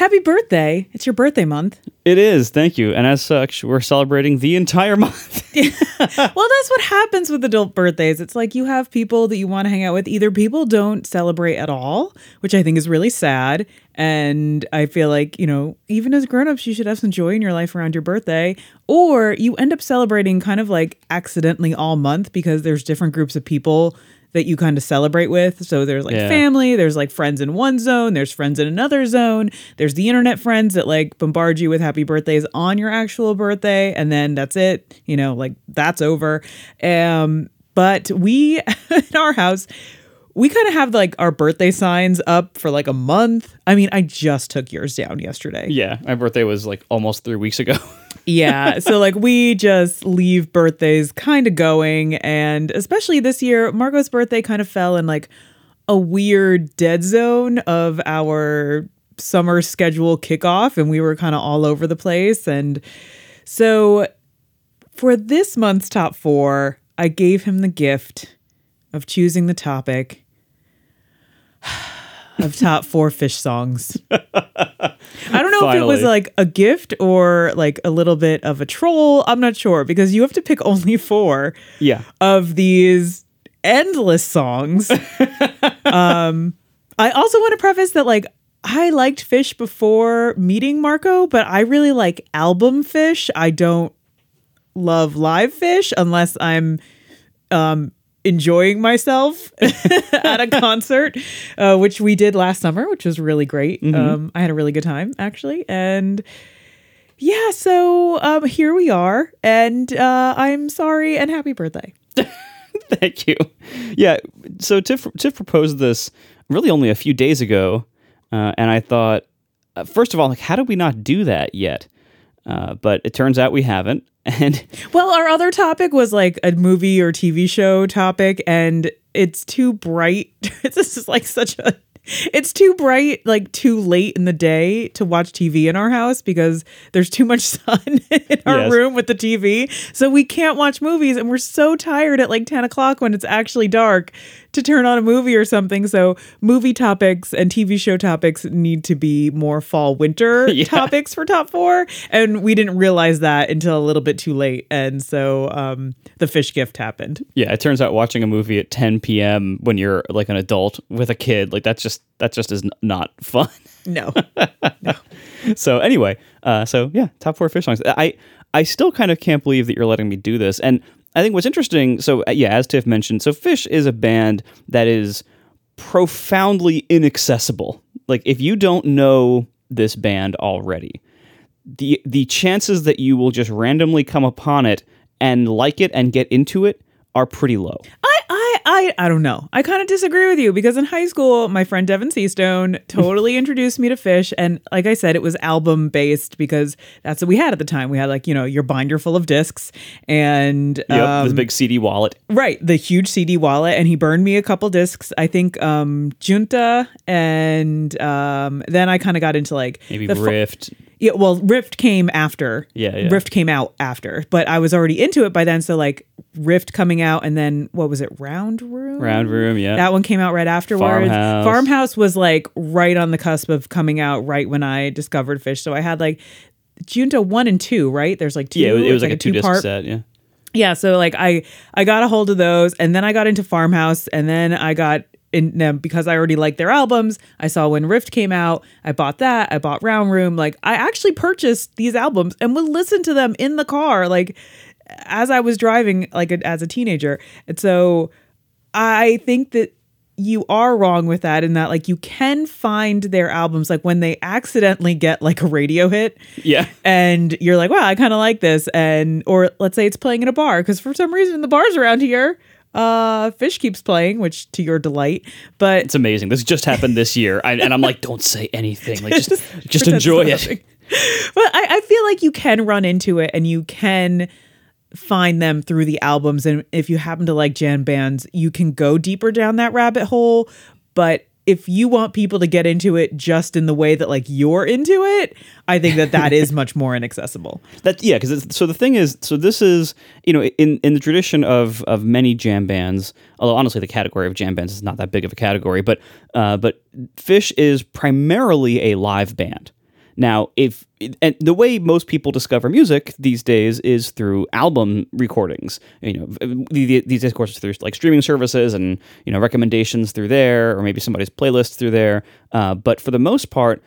Happy birthday. It's your birthday month. It is, thank you. And as such, we're celebrating the entire month. well, that's what happens with adult birthdays. It's like you have people that you want to hang out with. Either people don't celebrate at all, which I think is really sad. And I feel like, you know, even as grown-ups, you should have some joy in your life around your birthday. Or you end up celebrating kind of like accidentally all month because there's different groups of people that you kind of celebrate with. So there's like Yeah. family, there's like friends in one zone, there's friends in another zone, there's the internet friends that like bombard you with happy birthdays on your actual birthday, and then that's it. You know, like that's over. Um, but we in our house, we kind of have like our birthday signs up for like a month. I mean, I just took yours down yesterday. yeah, my birthday was like almost three weeks ago. Yeah. So like we just leave birthdays kind of going. And especially this year, Marco's birthday kind of fell in like a weird dead zone of our summer schedule kickoff. And we were kind of all over the place. And so for this month's top four, I gave him the gift of choosing the topic of top four Phish songs. I don't know if it was like a gift or like a little bit of a troll. I'm not sure because you have to pick only four yeah. of these endless songs. um, I also want to preface that like I liked Phish before meeting Marco, but I really like album Phish. I don't love live Phish unless I'm um, enjoying myself at a concert, uh, which we did last summer, which was really great. Um, I had a really good time actually, and yeah, so um, here we are, and uh, I'm sorry and happy birthday. Thank you. Yeah. So Tiff, Tiff proposed this really only a few days ago, uh, and I thought, uh, first of all, like, how did we not do that yet? Uh, but it turns out we haven't. And Well, our other topic was like a movie or TV show topic, and it's too bright. this is like such a. It's too bright, like too late in the day to watch TV in our house because there's too much sun in our Yes. room with the TV. So we can't watch movies, and we're so tired at like 10 o'clock when it's actually dark to turn on a movie or something. So movie topics and TV show topics need to be more fall winter Yeah. topics for top four. And we didn't realize that until a little bit too late. And so um, the Phish gift happened. yeah, it turns out watching a movie at 10 p.m. when you're like an adult with a kid, like that's just that just is n- not fun. No. so anyway, uh, so yeah, top four Phish songs. I I still kind of can't believe that you're letting me do this, and I think what's interesting. So uh, yeah, as Tiff mentioned, so Phish is a band that is profoundly inaccessible. Like if you don't know this band already, the the chances that you will just randomly come upon it and like it and get into it are pretty low. I, I, I, I don't know. I kind of disagree with you because in high school, my friend Devin Seastone totally introduced me to Phish. And like I said, it was album based because that's what we had at the time. We had like, you know, your binder full of discs and Yep, um, this big CD wallet. Right, the huge CD wallet, and he burned me a couple discs. I think um Junta, and um then I kind of got into like Maybe the fu- Rift. yeah, well, Rift came after. Yeah, yeah. Rift came out after, but I was already into it by then. So like Rift coming out, and then what was it? Round Room. Round Room, yeah. That one came out right afterwards. Farmhouse. Farmhouse was like right on the cusp of coming out right when I discovered Phish. So I had like Junta one and two. Right? There's like two. yeah, it was, it was it's like, a two disc two-part set. Yeah. yeah so like i i got a hold of those and then i got into farmhouse and then i got in them because i already liked their albums i saw when rift came out i bought that i bought round room like i actually purchased these albums and would listen to them in the car like as i was driving like a, as a teenager and so i think that you are wrong with that in that like you can find their albums like when they accidentally get like a radio hit Yeah. and you're like, wow, I kind of like this. And, or let's say it's playing in a bar, because for some reason the bars around here, uh, Phish keeps playing, which to your delight. But It's amazing. This just happened this year, I, and I'm like, don't say anything. Like, just, just enjoy it. but I, I feel like you can run into it and you can find them through the albums. And if you happen to like jam bands, you can go deeper down that rabbit hole. But if you want people to get into it just in the way that like you're into it, I think that that is much more inaccessible. That yeah, because so the thing is, so this is you know in in the tradition of of many jam bands. Although honestly, the category of jam bands is not that big of a category, but uh, but Phish is primarily a live band. Now, if and the way most people discover music these days is through album recordings. You know, the- the- these of course, through like streaming services and you know recommendations through there, or maybe somebody's playlist through there. Uh, but for the most part,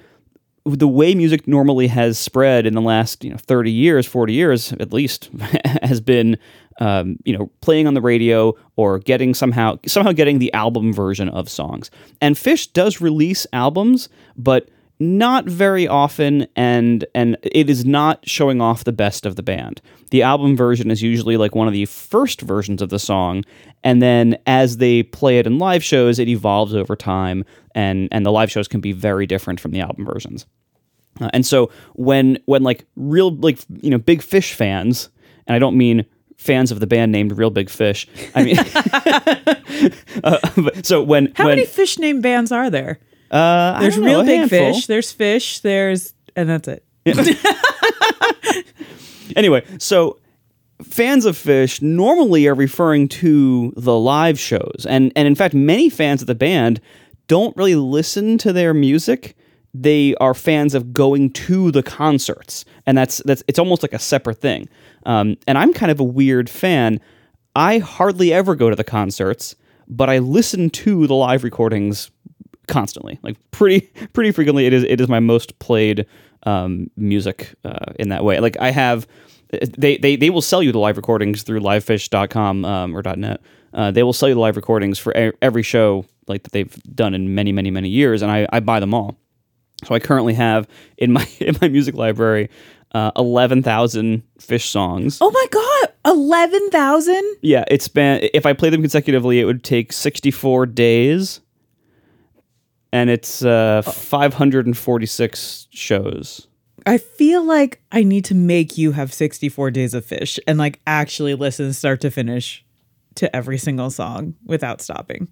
the way music normally has spread in the last you know 30 years 40 years at least has been um, you know playing on the radio or getting somehow somehow getting the album version of songs and Phish does release albums but not very often and and it is not showing off the best of the band the album version is usually like one of the first versions of the song and then as they play it in live shows it evolves over time and and the live shows can be very different from the album versions uh, and so when when like real like you know big Phish fans and i don't mean fans of the band named Reel Big Fish i mean uh, so when How when many fish named bands are there? Uh, There's know, real big handful. Phish. There's fish. There's and that's it. anyway, so fans of Phish normally are referring to the live shows, and and in fact, many fans of the band don't really listen to their music. They are fans of going to the concerts, and that's that's it's almost like a separate thing. Um, and I'm kind of a weird fan. I hardly ever go to the concerts, but I listen to the live recordings constantly, like pretty pretty frequently. It is it is my most played um, music uh, in that way. Like I have, they, they they will sell you the live recordings through livephish.com um, or .net. Uh, they will sell you the live recordings for every show like that they've done in many many many years, and I, I buy them all. So I currently have in my in my music library uh, eleven thousand Phish songs. Oh my god, eleven thousand. Yeah, it's been if I play them consecutively, it would take 64 days. And it's uh, 546 shows. I feel like I need to make you have 64 days of Phish and like actually listen start to finish to every single song without stopping.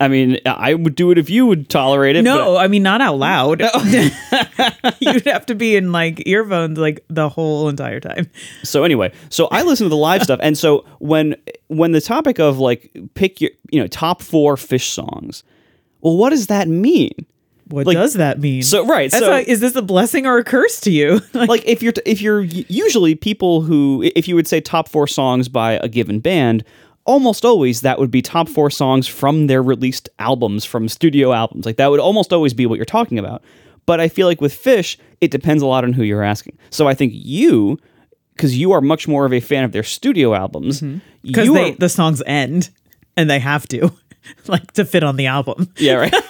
I mean, I would do it if you would tolerate it. No, I mean not out loud. You'd have to be in like earphones like the whole entire time. so anyway, so I listen to the live stuff, and so when when the topic of like pick your you know top four Phish songs, well, what does that mean? What Like, does that mean? so- right, That's so- is this a blessing or a curse to you? Like, like if you're if you're usually people who if you would say top four songs by a given band almost always that would be top four songs from their released albums from studio albums like that would almost always be what you're talking about but i feel like with Phish it depends a lot on who you're asking so i think you because you are much more of a fan of their studio albums mm-hmm. because are- the songs end and they have to like to fit on the album. yeah right.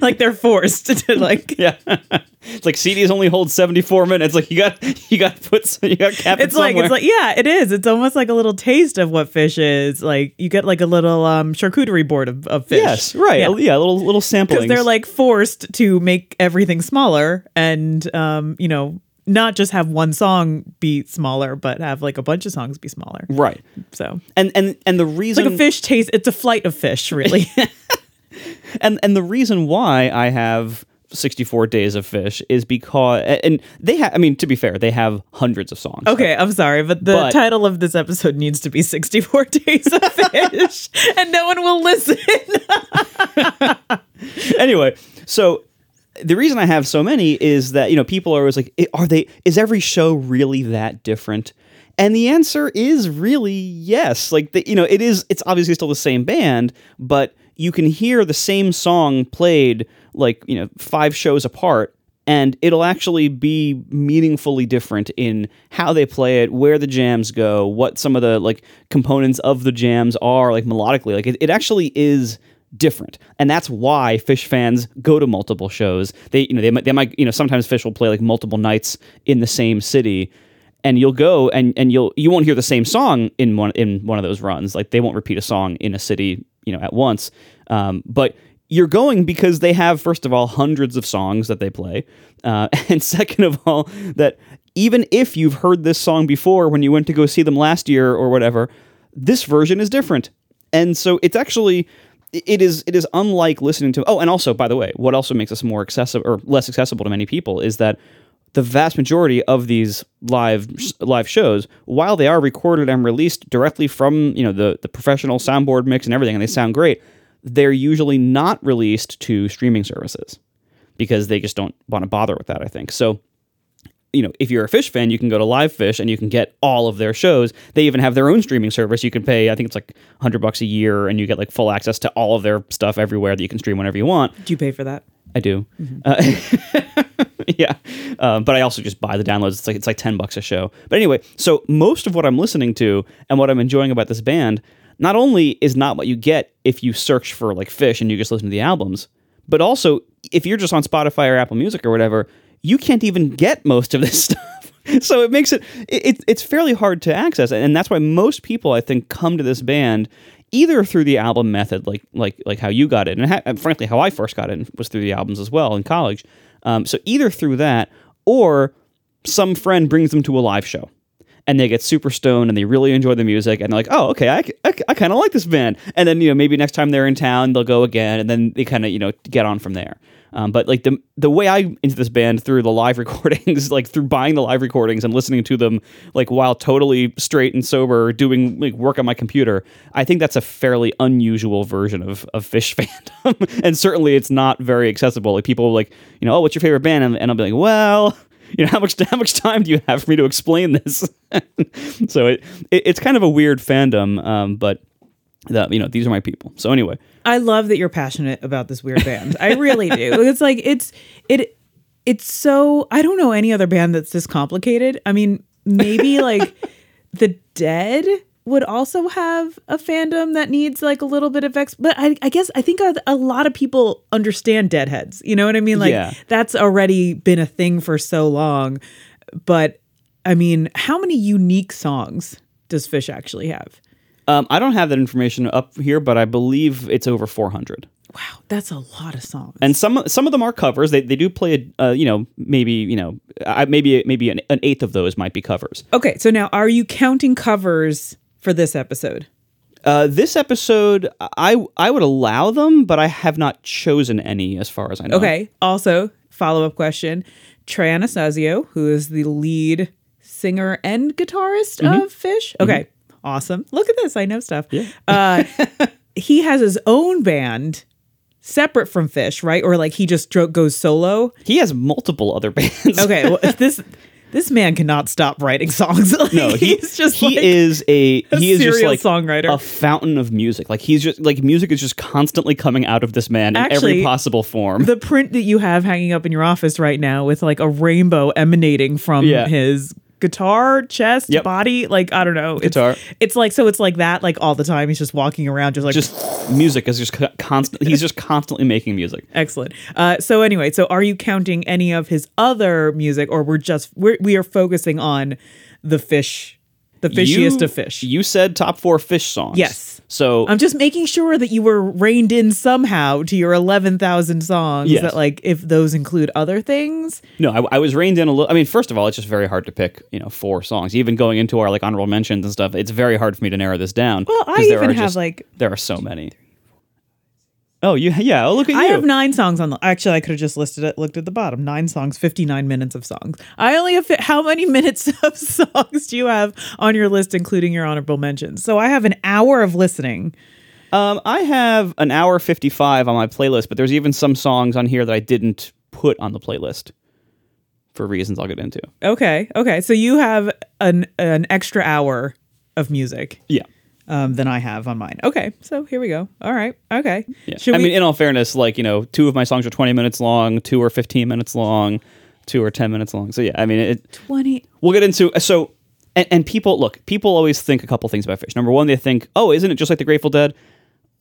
Like they're forced to like yeah. It's like cds only hold 74 minutes. Like you got you got to put some, you got to cap it it's like somewhere. it's like yeah it is. It's almost like a little taste of what Phish is. Like you get like a little um charcuterie board of, of fish. Yes right. Yeah. yeah, little little samples because they're like forced to make everything smaller and um you know not just have one song be smaller but have like a bunch of songs be smaller. Right. So. And and and the reason like a fish taste it's a flight of fish really. And and the reason why I have 64 days of Phish is because and they have I mean to be fair they have hundreds of songs. Okay i'm sorry but the But- title of this episode needs to be 64 days of Phish and no one will listen. Anyway so the reason I have so many is that you know people are always like are they is every show really that different? And the answer is really yes. Like the, you know it is it's obviously still the same band but you can hear the same song played like you know five shows apart and it'll actually be meaningfully different in how they play it where the jams go what some of the like components of the jams are like melodically. Like it, it actually is different. And that's why Phish fans go to multiple shows. They you know they might, they might you know sometimes Phish will play like multiple nights in the same city and you'll go and and you'll you won't hear the same song in one in one of those runs. Like they won't repeat a song in a city you know at once. Um, but you're going because they have first of all hundreds of songs that they play uh, and second of all that even if you've heard this song before when you went to go see them last year or whatever this version is different. And so it's actually it is it is unlike listening to oh and also by the way what also makes us more accessible or less accessible to many people is that the vast majority of these live live shows while they are recorded and released directly from you know the the professional soundboard mix and everything and they sound great they're usually not released to streaming services because they just don't want to bother with that. I think so you know, if you're a Phish fan, you can go to Live Phish and you can get all of their shows. They even have their own streaming service. You can pay, I think it's like 100 bucks a year, and you get like full access to all of their stuff everywhere that you can stream whenever you want. Do you pay for that? I do. Uh, yeah, um, but I also just buy the downloads. It's like it's like 10 bucks a show. But anyway, so most of what I'm listening to and what I'm enjoying about this band not only is not what you get if you search for like Phish and you just listen to the albums, but also if you're just on Spotify or Apple Music or whatever you can't even get most of this stuff. so it makes it, it it's fairly hard to access, and that's why most people I think come to this band either through the album method, like like like how you got it, and, ha- and frankly how I first got it was through the albums as well in college. Um, so either through that or some friend brings them to a live show and they get super stoned and they really enjoy the music and they're like, oh, okay, I, I, I kind of like this band. And then, you know, maybe next time they're in town, they'll go again and then they kind of, you know, get on from there. Um, but like the the way I into this band through the live recordings, like through buying the live recordings and listening to them, like while totally straight and sober, doing like work on my computer, I think that's a fairly unusual version of of Phish fandom, and certainly it's not very accessible. Like people like you know, oh, what's your favorite band? And, and I'll be like, well, you know, how much how much time do you have for me to explain this? so it, it, it's kind of a weird fandom, um, but that you know these are my people. So anyway, I love that you're passionate about this weird band. I really do. It's like it's it it's so I don't know any other band that's this complicated. I mean, maybe like the Dead would also have a fandom that needs like a little bit of ex but I, I guess I think a, a, lot of people understand deadheads. You know what I mean? Like Yeah. that's already been a thing for so long. But I mean, how many unique songs does Phish actually have? Um, I don't have that information up here, but I believe it's over 400. Wow, that's a lot of songs. And some some of them are covers. They, they do play a uh, you know maybe you know I, maybe maybe an, an eighth of those might be covers. okay, so now are you counting covers for this episode? Uh, this episode I I would allow them, but I have not chosen any as far as I know. Okay. Also, follow up question: Trey Anastasio, who is the lead singer and guitarist Mm-hmm. of Phish. Okay, awesome. Look at this. I know stuff. Yeah. Uh, he has his own band separate from Phish, right? Or like he just dro- goes solo. He has multiple other bands. Okay. Well, this this man cannot stop writing songs. Like, No, he, he's just he like, is a, a he is just like songwriter. a fountain of music. Like he's just like music is just constantly coming out of this man in every possible form. the print that you have hanging up in your office right now with like a rainbow emanating from Yeah. his guitar, chest, Yep. body, like I don't know. It's- Guitar. It's, like so it's like that like all the time. He's just walking around just like just music is just constant. He's just constantly making music. excellent. Uh so anyway, so are you counting any of his other music or we're just we're we are focusing on the fish the fishiest You- of fish. You said top four Phish songs. Yes. So I'm just making sure that you were reined in somehow to your 11,000 songs Yes. that like if those include other things. no, I, I was reined in a little. I mean, first of all, it's just very hard to pick. You know, four songs. Even going into our like honorable mentions and stuff, it's very hard for me to narrow this down. Well, I even are have, just- like- there are so many. Oh, you yeah. Oh, look at I you. I have nine songs on the. Actually, I could have just listed it. Looked at the bottom. Nine songs, fifty nine minutes of songs. I only have. How many minutes of songs do you have on your list, including your honorable mentions? So I have an hour of listening. Um, I have an hour fifty five on my playlist, but there's even some songs on here that I didn't put on the playlist for reasons I'll get into. Okay, okay. So you have an an extra hour of music Yeah. Um, than I have on mine. Okay, so here we go. All right. Okay. Yeah. Should I we? mean, in all fairness, like you know, two of my songs are twenty minutes long, two are fifteen minutes long, two are ten minutes long. So yeah, I mean, it, Twenty. we'll get into so. And, and people look. People always think a couple things about Phish. Number one, they think, "Oh, isn't it just like the Grateful Dead?"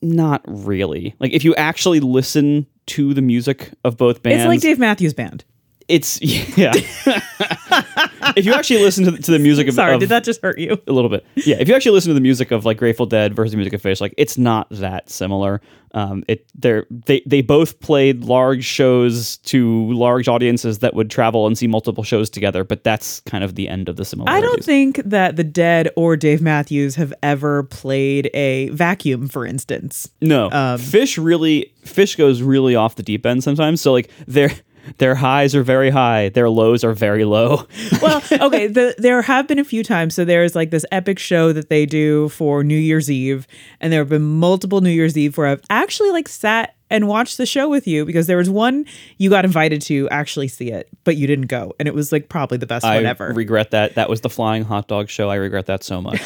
Not really. Like if you actually listen to the music of both bands, It's like Dave Matthews Band. it's yeah. if you actually listen to the, to the music of, Sorry, of did that just hurt you? a little bit. Yeah, if you actually listen to the music of like Grateful Dead versus the music of Phish, like it's not that similar. Um, it they're they they both played large shows to large audiences that would travel and see multiple shows together, but that's kind of the end of the similarity. I don't think that the Dead or Dave Matthews have ever played a vacuum, for instance. no um, Phish really Phish goes really off the deep end sometimes. So like their their highs are very high, their lows are very low. well, okay, the, there have been a few times. So there's like this epic show that they do for New Year's Eve, and there have been multiple New Year's Eve where I've actually like sat and watch the show with you because there was one you got invited to actually see it, but you didn't go, and it was like probably the best I one ever. regret that. That was the flying hot dog show. I regret that so much.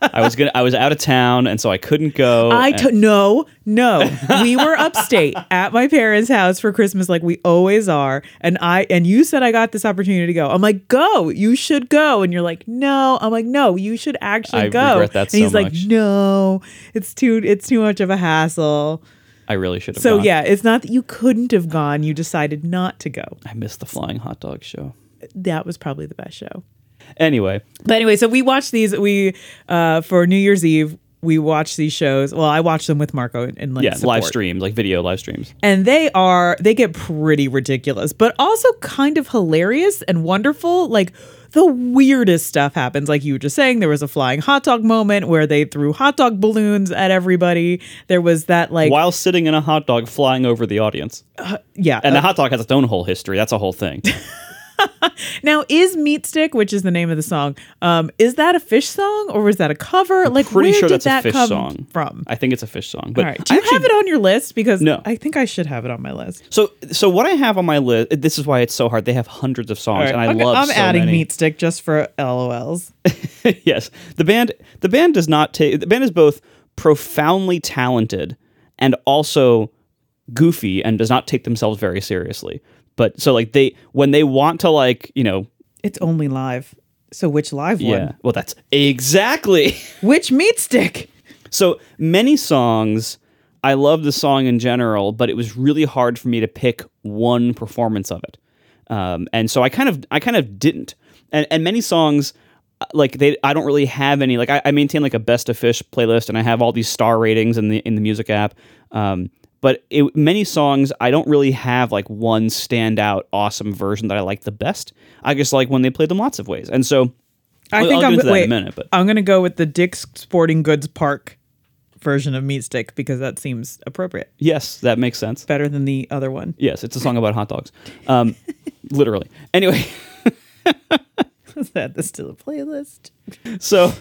I was gonna. I was out of town, and so I couldn't go. I and- no, no. We were upstate at my parents' house for Christmas, like we always are. And I and you said I got this opportunity to go. I'm like, go. You should go. And you're like, no. I'm like, no. You should actually I go. regret that and he's so like, no. It's too. It's too much of a hassle. I really should have. So gone. yeah, it's not that you couldn't have gone. You decided not to go. I missed the flying hot dog show. That was probably the best show. Anyway, But anyway, so we watched these. We uh for New Year's Eve. We watched these shows. Well, I watched them with Marco and, and like yeah, live support. streams, like video live streams. and they are they get pretty ridiculous but also kind of hilarious and wonderful like the weirdest stuff happens like you were just saying there was a flying hot dog moment where they threw hot dog balloons at everybody there was that like While sitting in a hot dog flying over the audience, yeah and uh, the hot dog has its own whole history. That's a whole thing. now is Meatstick which is the name of the song um is that a Phish song or was that a cover like Pretty where sure did that's that a Phish come song from I think it's a Phish song. But all right do I you actually- have it on your list because No. i think i should have it on my list So, so what I have on my list. This is why it's so hard. They have hundreds of songs, right, and I I'm, love. I'm so adding many. Meatstick just for lols yes, the band. The band does not take. The band is both profoundly talented and also goofy, and does not take themselves very seriously. But so like they when they want to like you know It's only live. So which live one? yeah well that's exactly Which Meatstick? So many songs, I love the song in general, but it was really hard for me to pick one performance of it. Um, and so I kind of, I kind of didn't. And, and many songs, uh, like they, I don't really have any. Like I, I maintain like a best of Phish playlist, and I have all these star ratings in the in the music app. Um, but it, many songs, I don't really have like one standout awesome version that I like the best. I just like when they play them lots of ways. And so I I'll- think I'll I'm get into that wait, in a minute, but- I'm gonna go with the Dick's Sporting Goods Park version of Meatstick because that seems appropriate. yes, that makes sense. Better than the other one. Yes, it's a song about hot dogs. Um, literally. Anyway, Let's add this to the playlist. so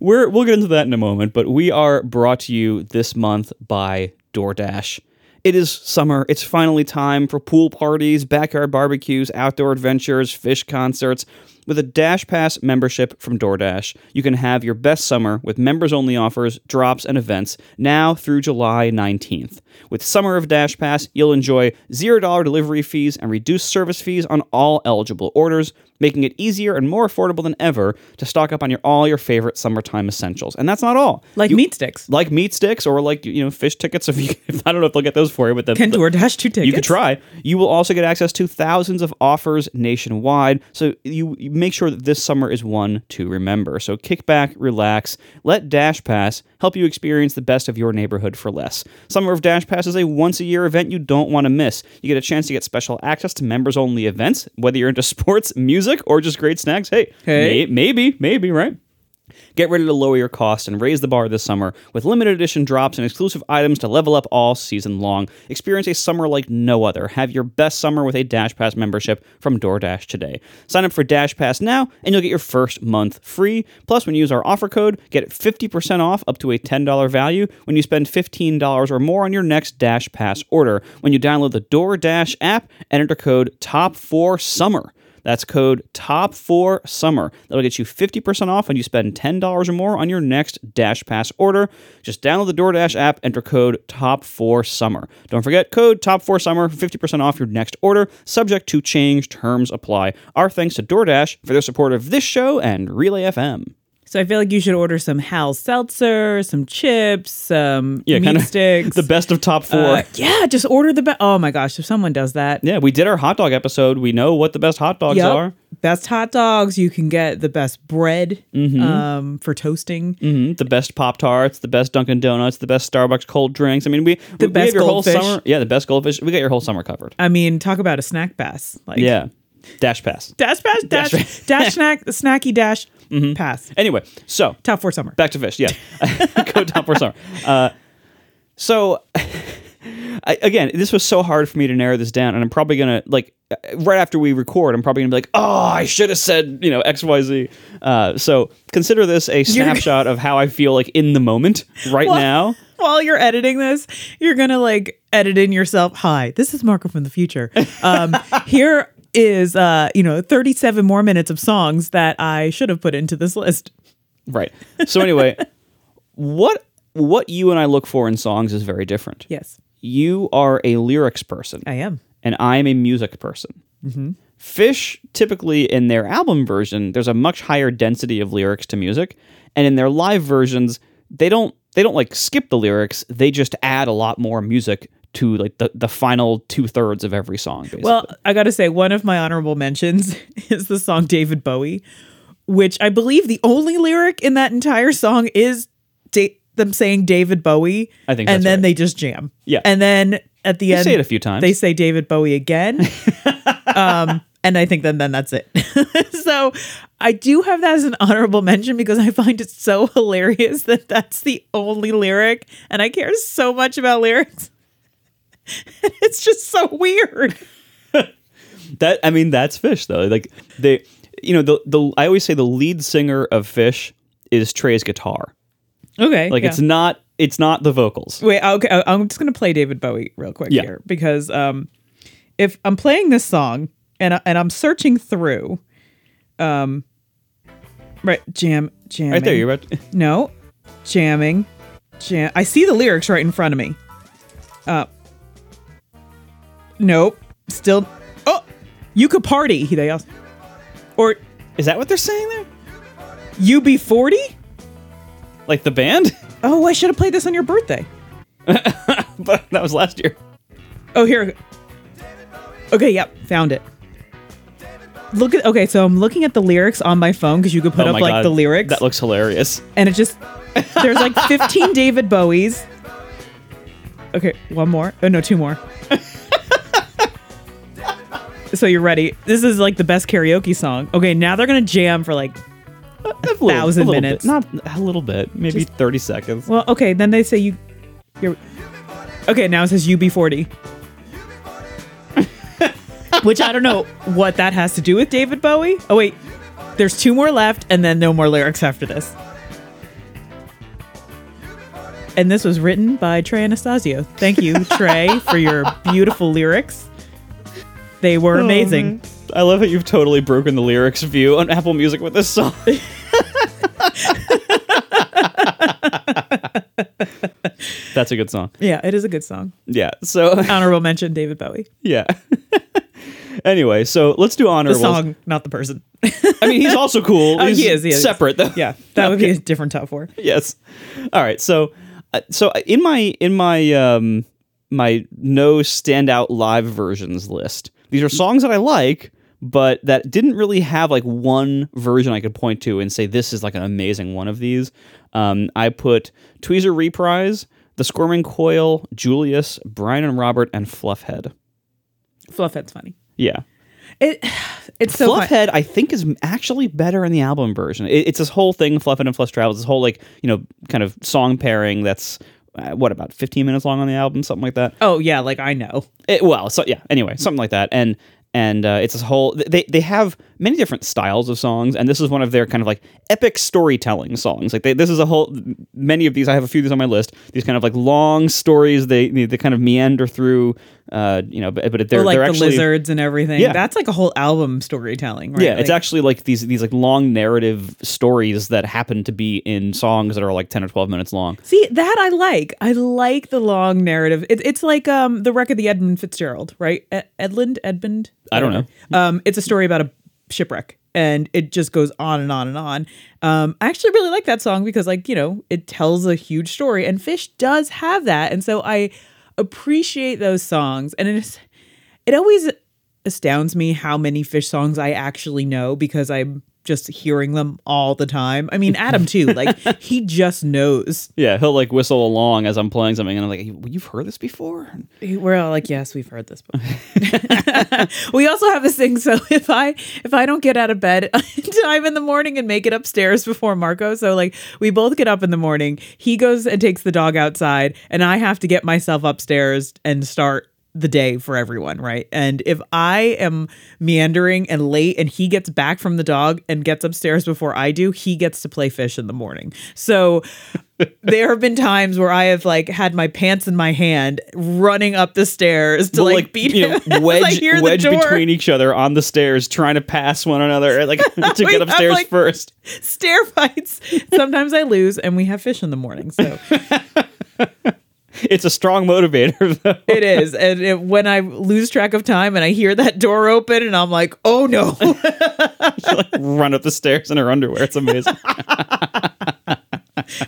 we're we'll get into that in a moment, but we are brought to you this month by DoorDash. It is summer. It's finally time for pool parties, backyard barbecues, outdoor adventures, Phish concerts. With a Dash Pass membership from DoorDash, you can have your best summer with members only offers, drops, and events now through July 19th. With Summer of Dash Pass, you'll enjoy $0 delivery fees and reduced service fees on all eligible orders, making it easier and more affordable than ever to stock up on your all your favorite summertime essentials. And that's not all. Like You- meat sticks. like meat sticks or like you know Phish tickets if you I don't know if they'll get those for you but the, Can the- DoorDash two tickets? you could try you will also get access to thousands of offers nationwide so you, you make sure that this summer is one to remember. So kick back relax let dash pass help you experience the best of your neighborhood for less. Summer of dash pass is a once a year event you don't want to miss. You get a chance to get special access to members only events whether you're into sports music or just great snacks. Hey, Hey. may- maybe maybe right Get ready to lower your cost and raise the bar this summer with limited edition drops and exclusive items to level up all season long. Experience a summer like no other. Have your best summer with a Dash Pass membership from DoorDash today. Sign up for Dash Pass now and you'll get your first month free. Plus, when you use our offer code, get 50% off up to a $10 value when you spend $15 or more on your next Dash Pass order. When you download the DoorDash app enter code TOP4SUMMER. That's code TOP4SUMMER. That'll get you 50% off when you spend $10 or more on your next Dash Pass order. Just download the DoorDash app, enter code TOP4SUMMER. Don't forget code TOP4SUMMER for 50% off your next order, subject to change, terms apply. Our thanks to DoorDash for their support of this show and Relay FM. So I feel like you should order some Hal Seltzer, some chips, some Yeah, meat kind of sticks. the best of top four. Uh, yeah, just order the best. Oh my gosh, if someone does that, yeah, we did our hot dog episode. We know what the best hot dogs Yep. are. Best hot dogs. You can get the best bread um, for toasting. hmm The best Pop Tarts, the best Dunkin' Donuts, the best Starbucks cold drinks. I mean, we The we best have your whole goldfish. summer. Yeah, the best goldfish. We got your whole summer covered. I mean, talk about a snack pass. Like Yeah, Dash Pass. dash pass, dash Dash dash, snack, snacky dash pass. Anyway, so Top four summer. back to Phish. Yeah, go top for summer. Uh, so I, again, this was so hard for me to narrow this down, and I'm probably gonna like right after we record, I'm probably gonna be like, "Oh, I should have said, you know, X, Y, Z." Uh, so consider this a snapshot of how I feel like in the moment right Well- now. While you're editing this, you're gonna like edit in yourself. Hi, this is Marco from the future. Um, here is uh, you know, 37 more minutes of songs that I should have put into this list. Right. So anyway, what what you and I look for in songs is very different. Yes, You are a lyrics person, I am. and I am a music person. Phish typically in their album version, there's a much higher density of lyrics to music, and in their live versions, they don't they don't like skip the lyrics. They just add a lot more music to like the, the final two thirds of every song. Basically. Well, I got to say, one of my honorable mentions is the song David Bowie, which I believe the only lyric in that entire song is da- them saying David Bowie. I think And then right. they just jam. Yeah. And then at the end, say it a few times. They say David Bowie again. um, and I think then, then that's it. so I do have that as an honorable mention because I find it so hilarious that that's the only lyric. And I care so much about lyrics. it's just so weird. That I mean, that's Phish though. Like they, you know, the the I always say the lead singer of Phish is Trey's guitar. Okay. Like yeah. it's not it's not the vocals. Wait, okay. I'm just gonna play David Bowie real quick Yeah. here because um, if I'm playing this song and and I'm searching through, um, right, jam, jam Right there, you're about. To, no, jamming, jam. I see the lyrics right in front of me. Uh, nope, still. Oh, you could party. They also, or is that what they're saying there? UB40. Like the band? Oh, I should have played this on your birthday. but that was last year. Oh, here. Okay, yep, found it. Look at okay, so I'm looking at the lyrics on my phone because you could put oh up like God, the lyrics, That looks hilarious. and it just there's like 15 David Bowies. Okay, one more. Oh no, two more. So you're ready. This is like the best karaoke song. Okay, now they're gonna jam for like. A little- thousand a minutes. Bit. Not a little bit. Maybe Just- 30 seconds. Well, okay, then they say you. You're, okay, now it says UB40. Which I don't know what that has to do with David Bowie. Oh wait, there's two more left, and then no more lyrics after this. And this was written by Trey Anastasio. Thank you, Trey, for your beautiful lyrics. They were amazing. I love that you've totally broken the lyrics view on Apple Music with this song. That's a good song. Yeah, it is a good song. Yeah. So Honorable mention, David Bowie. yeah. anyway, so let's do Honor. The honorables. song, not the person. I mean, he's also cool. Oh, he's he is, he is. separate though. Yeah, that would be a different top four. yes. All right. So, uh, so in my in my um my no standout live versions list, these are songs that I like, but that didn't really have like one version I could point to and say this is like an amazing one of these. Um, I put Tweezer Reprise, The Squirming Coil, Julius, Brian and Robert, and Fluffhead. Fluffhead's funny. Yeah. It it's so fun. Fluffhead, I think, is actually better in the album version. It, it's this whole thing, Fluffhead and Fluff Travels, this whole like you know kind of song pairing that's what about 15 minutes long on the album, something like that. Oh yeah, like I know. It, well, so yeah. Anyway, something like that, and and uh, it's this whole they they have many different styles of songs, and this is one of their kind of like epic storytelling songs. Like they, this is a whole many of these. I have a few of these on my list. These kind of like long stories. They they kind of meander through. Uh, you know, but, but they're Or like they're the actually lizards and everything. Yeah. That's like a whole album storytelling, right? yeah, it's actually like these these like long narrative stories that happen to be in songs that are like ten or twelve minutes long. See, that I like. I like the long narrative. It, it's like um the wreck of the Edmund Fitzgerald, right? Edmund, Edmund. I don't know. Um, it's a story about a shipwreck, and it just goes on and on and on. Um, I actually really like that song because, like, you know, it tells a huge story, and Phish does have that, and so I appreciate those songs, and it's it always astounds me how many Phish songs I actually know because I'm just hearing them all the time. I mean, Adam too. Like he just knows. Yeah, he'll like whistle along as I'm playing something, and I'm like, "You've heard this before?" We're all like, yes, we've heard this before. we also have this thing. So if I if I don't get out of bed in time in the morning and make it upstairs before Marco, so like we both get up in the morning. He goes and takes the dog outside, and I have to get myself upstairs and start the day for everyone, right? And if I am meandering and late and he gets back from the dog and gets upstairs before I do, he gets to play Phish in the morning. So there have been times where I have like had my pants in my hand running up the stairs to But, like, beat you him know, wedge, wedge between each other on the stairs, trying to pass one another, like to get upstairs like- first. stair fights. Sometimes I lose and we have Phish in the morning. So It's a strong motivator, though. it is. And it, when I lose track of time and I hear that door open and I'm like, oh no. like, run up the stairs in her underwear. It's amazing.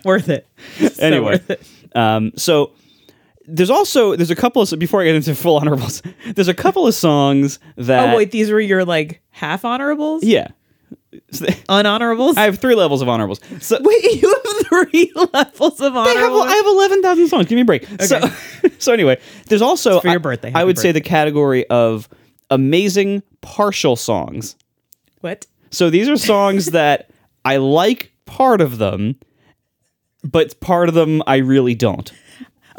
worth it. So anyway, worth it. um, so there's also there's a couple of before I get into full honorables. There's a couple of songs that Oh wait, these were your like half honorables? yeah. So they- Unhonorables? I have three levels of honorables. So wait, you have three levels of I have, honorables? I have eleven thousand songs. Give me a break. So, so anyway, there's also for your I- birthday. I Happy would say the category of amazing partial songs. what? So these are songs that I like part of them, but part of them I really don't.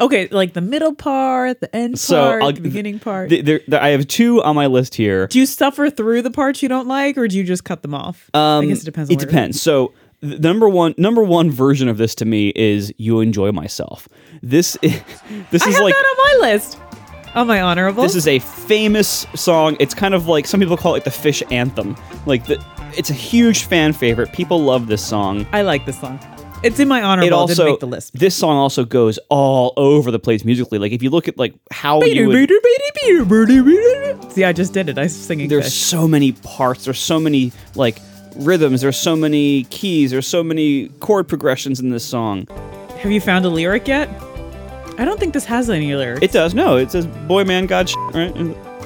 Okay, like the middle part, the end So part, I'll- the beginning part. Th- there- there- I have two on my list here. do you suffer through the parts you don't like, or do you just cut them off? Um, I guess it depends. On It depends. So the number one number one version of this to me is "You Enjoy Myself." This is, this I is have like that on my list. On my honorable. this is a famous song. It's kind of like some people call it the Phish anthem. Like the, it's a huge fan favorite. People love this song. I like this song. It's in my honorable. It also didn't make the list. this song also goes all over the place musically. Like if you look at like how you would, See, I just did it. I was singing. there's fish. so many parts. There's so many like rhythms. There's so many keys. There's so many chord progressions in this song. Have you found a lyric yet? I don't think this has any lyrics. It does. No, it says "Boy, man, God." Sh-, right?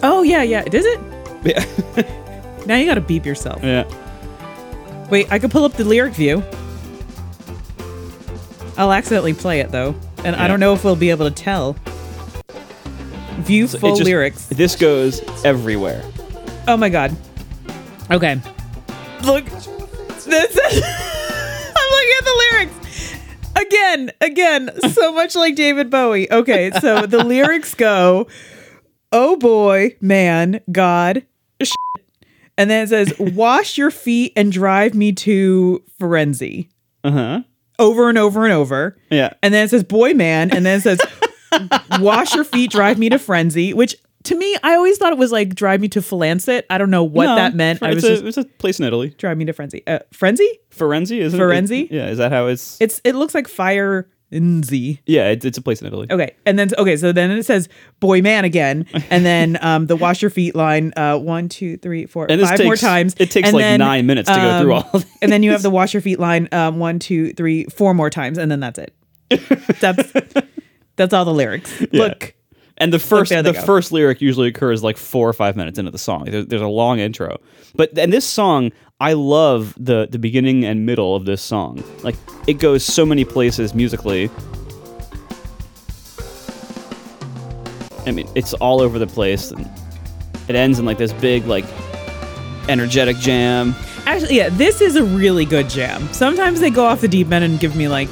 oh yeah, yeah. Does it? Yeah. Now you got to beep yourself. yeah. Wait, I could pull up the lyric view. I'll accidentally play it though, and I don't know if we'll be able to tell. View So full just- lyrics. This goes everywhere. Oh my god. Okay. Look. This is I'm looking at the lyrics. Again, again, so much like David Bowie. Okay, so the lyrics go, "Oh boy, man, God, shit." And then it says, "Wash your feet and drive me to Firenze." Uh huh. Over and over and over. Yeah. And then it says boy man, and then it says wash your feet, drive me to frenzy, which to me, I always thought it was like drive me to Flancet. I don't know what No, that meant. Fr- I it's was a, just it's a place in Italy. drive me to frenzy. Uh, frenzy? Firenze, isn't Firenze? it? Yeah. Is that how it's? It's it looks like fire Z. yeah, it's, it's a place in Italy. Okay, and then okay, so then it says boy man again, and then um the wash your feet line uh one two three four And five more times. it takes and like then, nine minutes to go through um, all of And then you have the wash your feet line um one two three four more times, and then that's it. That's that's all the lyrics. Look, And the first the go. first lyric usually occurs like four or five minutes into the song. There, there's a long intro, but and this song I love the the beginning and middle of this song. Like it goes so many places musically. I mean, it's all over the place, and it ends in like this big like energetic jam. Actually, yeah, this is a really good jam. Sometimes they go off the deep end and give me like,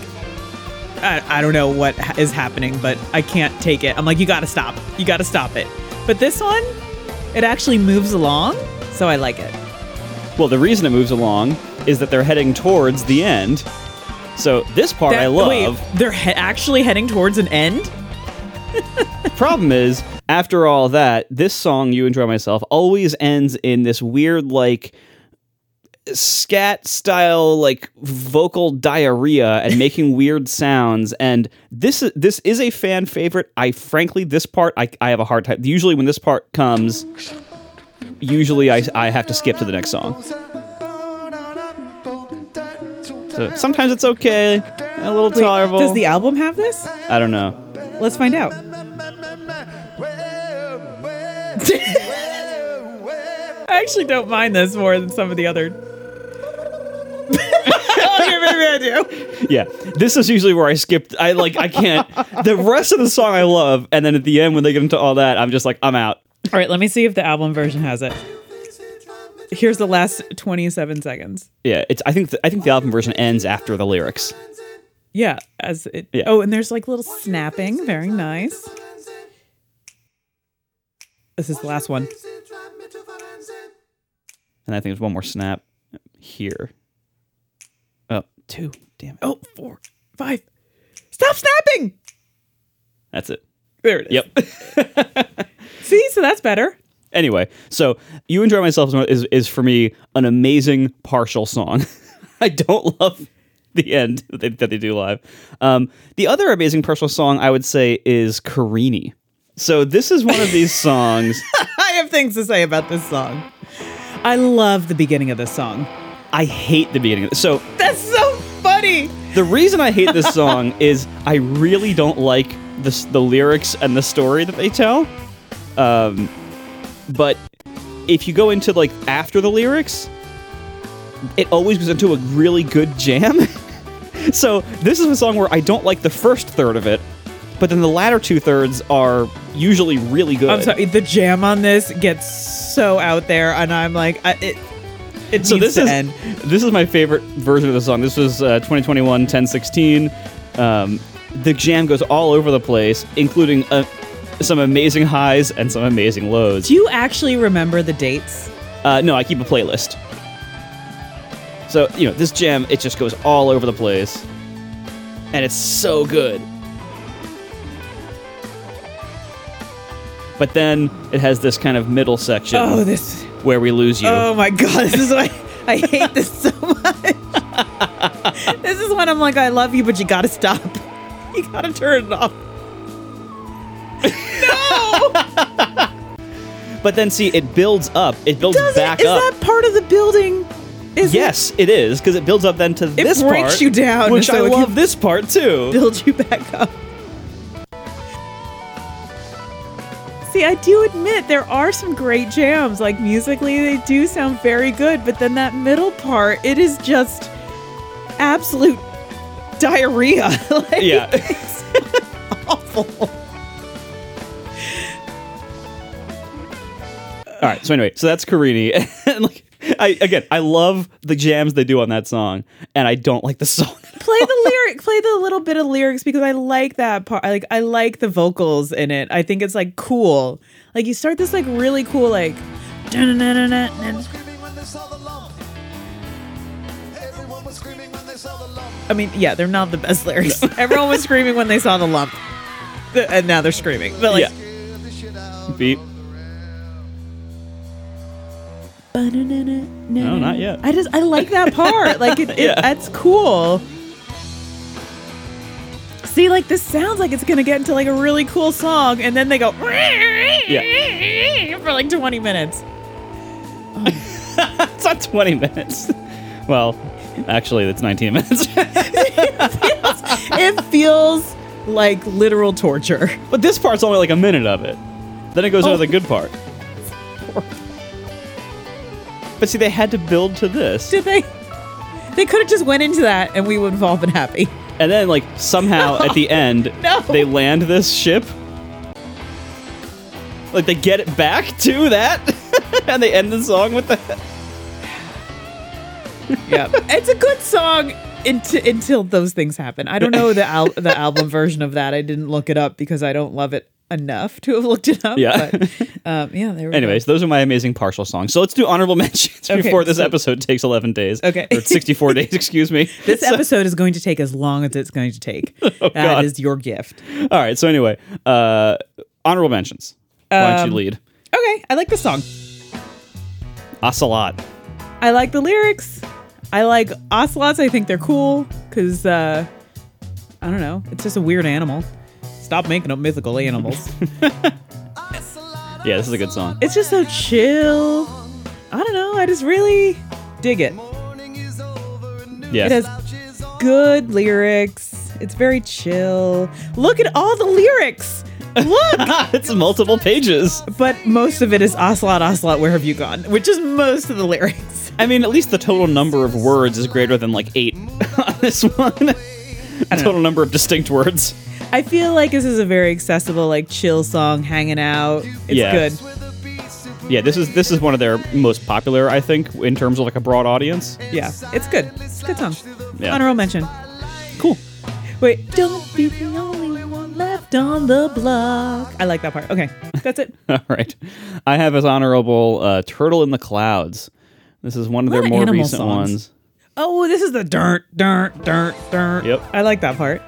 I, I don't know what ha- is happening, but I can't take it. I'm like, you gotta stop. You gotta stop it. But this one, it actually moves along, so I like it. Well, the reason it moves along is that they're heading towards the end. So this part I love. Wait, they're he- actually heading towards an end? Problem is, after all that, this song, You Enjoy Myself, always ends in this weird, like, scat style, like, vocal diarrhea and making weird sounds. And this, this is a fan favorite. I, frankly, this part, I, I have a hard time. Usually, when this part comes, usually I, I have to skip to the next song. So sometimes it's okay, a little Wait, tolerable. does the album have this? I don't know. Let's find out. I actually don't mind this more than some of the other. okay, maybe I do. Yeah, this is usually where I skipped. I like I can't. The rest of the song I love, and then at the end when they get into all that, I'm just like I'm out. All right, let me see if the album version has it. Here's the last 27 seconds. Yeah, it's. I think the, I think the album version ends after the lyrics. Yeah, as it. Yeah. Oh, and there's like little snapping. Very nice. This is the last one. And I think there's one more snap here. Oh, two. Damn it. Oh, four, five. Stop snapping. That's it. There it is. Yep. See, so that's better. Anyway, so You Enjoy Myself is, is for me an amazing partial song. I don't love the end that they, that they do live. Um, the other amazing partial song I would say is Carini. So this is one of these songs. I have things to say about this song. I love the beginning of this song. I hate the beginning. of So That's so funny. the reason I hate this song is I really don't like the, the lyrics and the story that they tell. Um, but if you go into like after the lyrics, it always goes into a really good jam. so this is a song where I don't like the first third of it, but then the latter two thirds are usually really good. I'm sorry. The jam on this gets so out there, and I'm like, I, it. It So this is end. this is my favorite version of the song. This was uh, 2021 1016. Um, the jam goes all over the place, including uh, some amazing highs and some amazing lows. Do you actually remember the dates? Uh, no, I keep a playlist. So you know this jam, it just goes all over the place, and it's so good. But then it has this kind of middle section Oh, this. where we lose you. Oh my god, this is why I hate this so much. this is when I'm like, I love you, but you gotta stop. You gotta turn it off. No. but then see, it builds up. It builds Does back it? Is up. Is that part of the building? Is yes, it is because it builds up then to this part. It breaks you down, which so I love this part too. it build you back up? See, I do admit there are some great jams. Like musically, they do sound very good, but then that middle part, it is just absolute diarrhea. like, Yeah. it's awful. All right. So anyway, so that's Carini, and like I again, I love the jams they do on that song, and I don't like the song. play the lyric play the little bit of lyrics because i like that part I like i like the vocals in it i think it's like cool like you start this like really cool like i mean yeah they're not the best lyrics everyone was screaming when they saw the lump Th- and now they're screaming but like yeah. Beat. no not yet. i just i like that part like it, it Yeah. that's cool see like this sounds like it's gonna get into like a really cool song and then they go for like 20 minutes It's not 20 minutes. Well, actually, it's 19 minutes. it feels like literal torture. but this part's only like a minute of it. Then it goes into Oh. the good part. But see, they had to build to this. Did they? They could have just went into that and we would have all been happy. And then, like, somehow at the end, No. they land this ship. Like, they get it back to that. and they end the song with that. Yeah, it's a good song until until those things happen. I don't know the al- the album version of that. I didn't look it up because I don't love it enough to have looked it up. Yeah. But, um, yeah. There we Anyways, go. those are my amazing partial songs. So let's do honorable mentions Okay, before this so- episode takes 11 days. Okay. Or 64 days, excuse me. this So- episode is going to take as long as it's going to take. That God. is your gift. All right. So, anyway, uh, honorable mentions. Why don't you Um, lead? Okay, I like the song. Ocelot. I like the lyrics. I like ocelots. I think they're cool because uh, I don't know. It's just a weird animal. Stop making up mythical animals. Yeah, this is a good song. it's just so chill. I don't know. I just really dig it. Yeah. It has good lyrics. It's very chill. Look at all the lyrics. Look. it's multiple pages. but most of it is ocelot, ocelot. Where have you gone? Which is most of the lyrics. I mean, at least the total number of words is greater than like eight on this one. Total number of distinct words. I feel like this is a very accessible, like chill song, hanging out. It's Yeah. good. Yeah, this is this is one of their most popular, I think, in terms of like a broad audience. Yeah, it's good. It's a good song. Yeah. Honorable mention. Cool. Wait, don't be the only one left on the block. I like that part. Okay. That's it. All right. I have as honorable uh, Turtle in the Clouds. This is one of their of more recent songs. ones. Oh, this is the dirt, dirt, dirt, dirt. Yep. I like that part.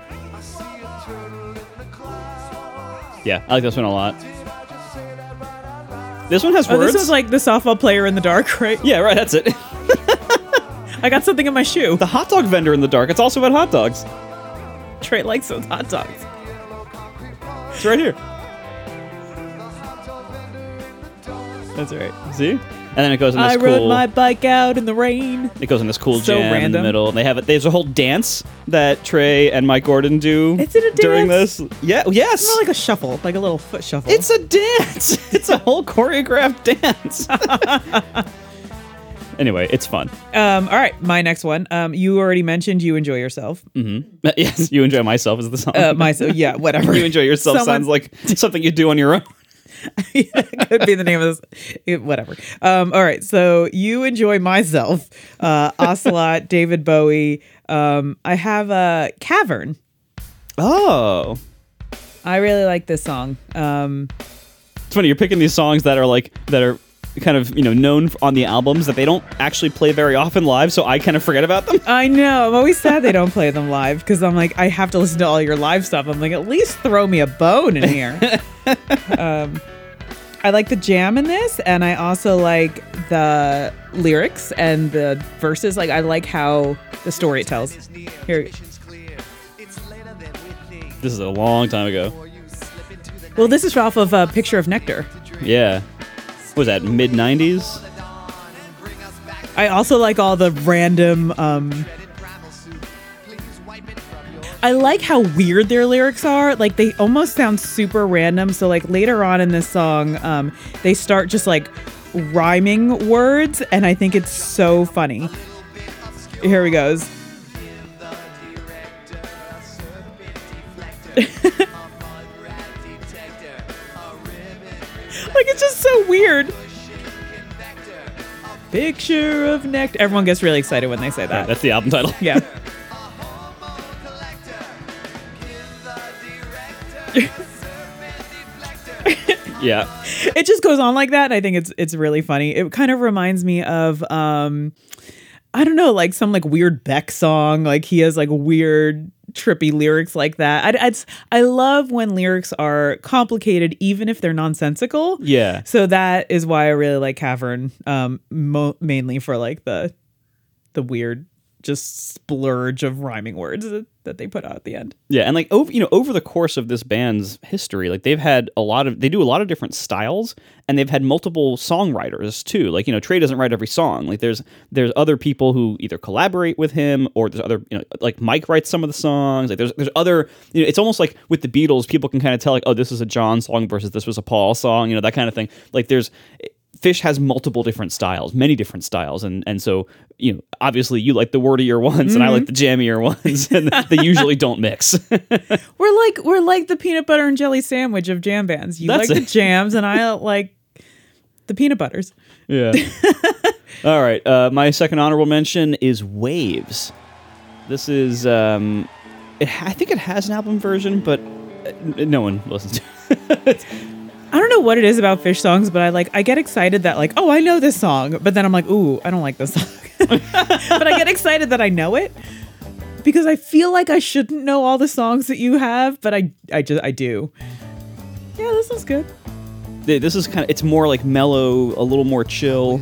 Yeah, I like this one a lot. This one has Oh, words. this is like the softball player in the dark, right? yeah, right. That's it. I got something in my shoe. the hot dog vendor in the dark. It's also about hot dogs. Trey likes those hot dogs. It's right here. That's right. See? And then it goes in this I cool. rode my bike out in the rain. It goes in this cool So jam in the random. middle, and they have it. There's a whole dance that Trey and Mike Gordon do Is it a during dance? this. Yeah, yes, It's more like a shuffle, like a little foot shuffle. it's a dance. It's a whole choreographed dance. anyway, it's fun. um. All right, my next one. Um, you already mentioned you enjoy yourself. Yes, you enjoy myself as the song. Uh, my so yeah, whatever. you enjoy yourself Someone- sounds like something you do on your own. could be the name of this. whatever. Um. All right. So you enjoy myself. Uh, Ocelot, David Bowie. Um. I have a cavern. Oh, I really like this song. Um. it's funny. You're picking these songs that are like that are kind of you know known on the albums that they don't actually play very often live, so I kind of forget about them. I know. I'm always sad they don't play them live because I'm like, I have to listen to all your live stuff. I'm like, at least throw me a bone in here. um, I like the jam in this, and I also like the lyrics and the verses. Like, I like how the story it tells. Here, This is a long time ago. well, this is off of a picture of nectar. Yeah, was that mid '90s? I also like all the random. Um, I like how weird their lyrics are. Like they almost sound super random. So like later on in this song, um, they start just like rhyming words, and I think it's so funny. Here he goes. like it's just so weird. Picture of nectar. Everyone gets really excited when they say that. That's the album title. yeah. yeah. it just goes on like that. I think it's it's really funny. It kind of reminds me of um I don't know, like some like weird Beck song. Like he has like weird trippy lyrics like that. I, I'd, I love when lyrics are complicated, even if they're nonsensical. Yeah. So that is why I really like Cavern, um, mo- mainly for like the the weird just splurge of rhyming words that, they put out at the end. Yeah, and like over you know over the course of this band's history, like they've had a lot of they do a lot of different styles, and they've had multiple songwriters too. Like you know Trey doesn't write every song. Like there's there's other people who either collaborate with him or there's other you know like Mike writes some of the songs. Like there's there's other you know it's almost like with the Beatles, people can kind of tell like oh this is a John song versus this was a Paul song. You know that kind of thing. Like there's Phish has multiple different styles, many different styles, and and so you know obviously you like the wordier ones, and I like the jammier ones, and they usually don't mix. We're like we're like the peanut butter and jelly sandwich of jam bands. You That's like the jams, and I like the peanut butters. Yeah. All right. Uh, my second honorable mention is Waves. This is, um, it, I think it has an album version, but uh, no one listens to it. I don't know what it is about Phish songs, but I like I get excited that like oh I know this song, but then I'm like ooh I don't like this song, but I get excited that I know it because I feel like I shouldn't know all the songs that you have, but I I just I do. Yeah, this is good. Th- this is kind of, it's more like mellow, a little more chill,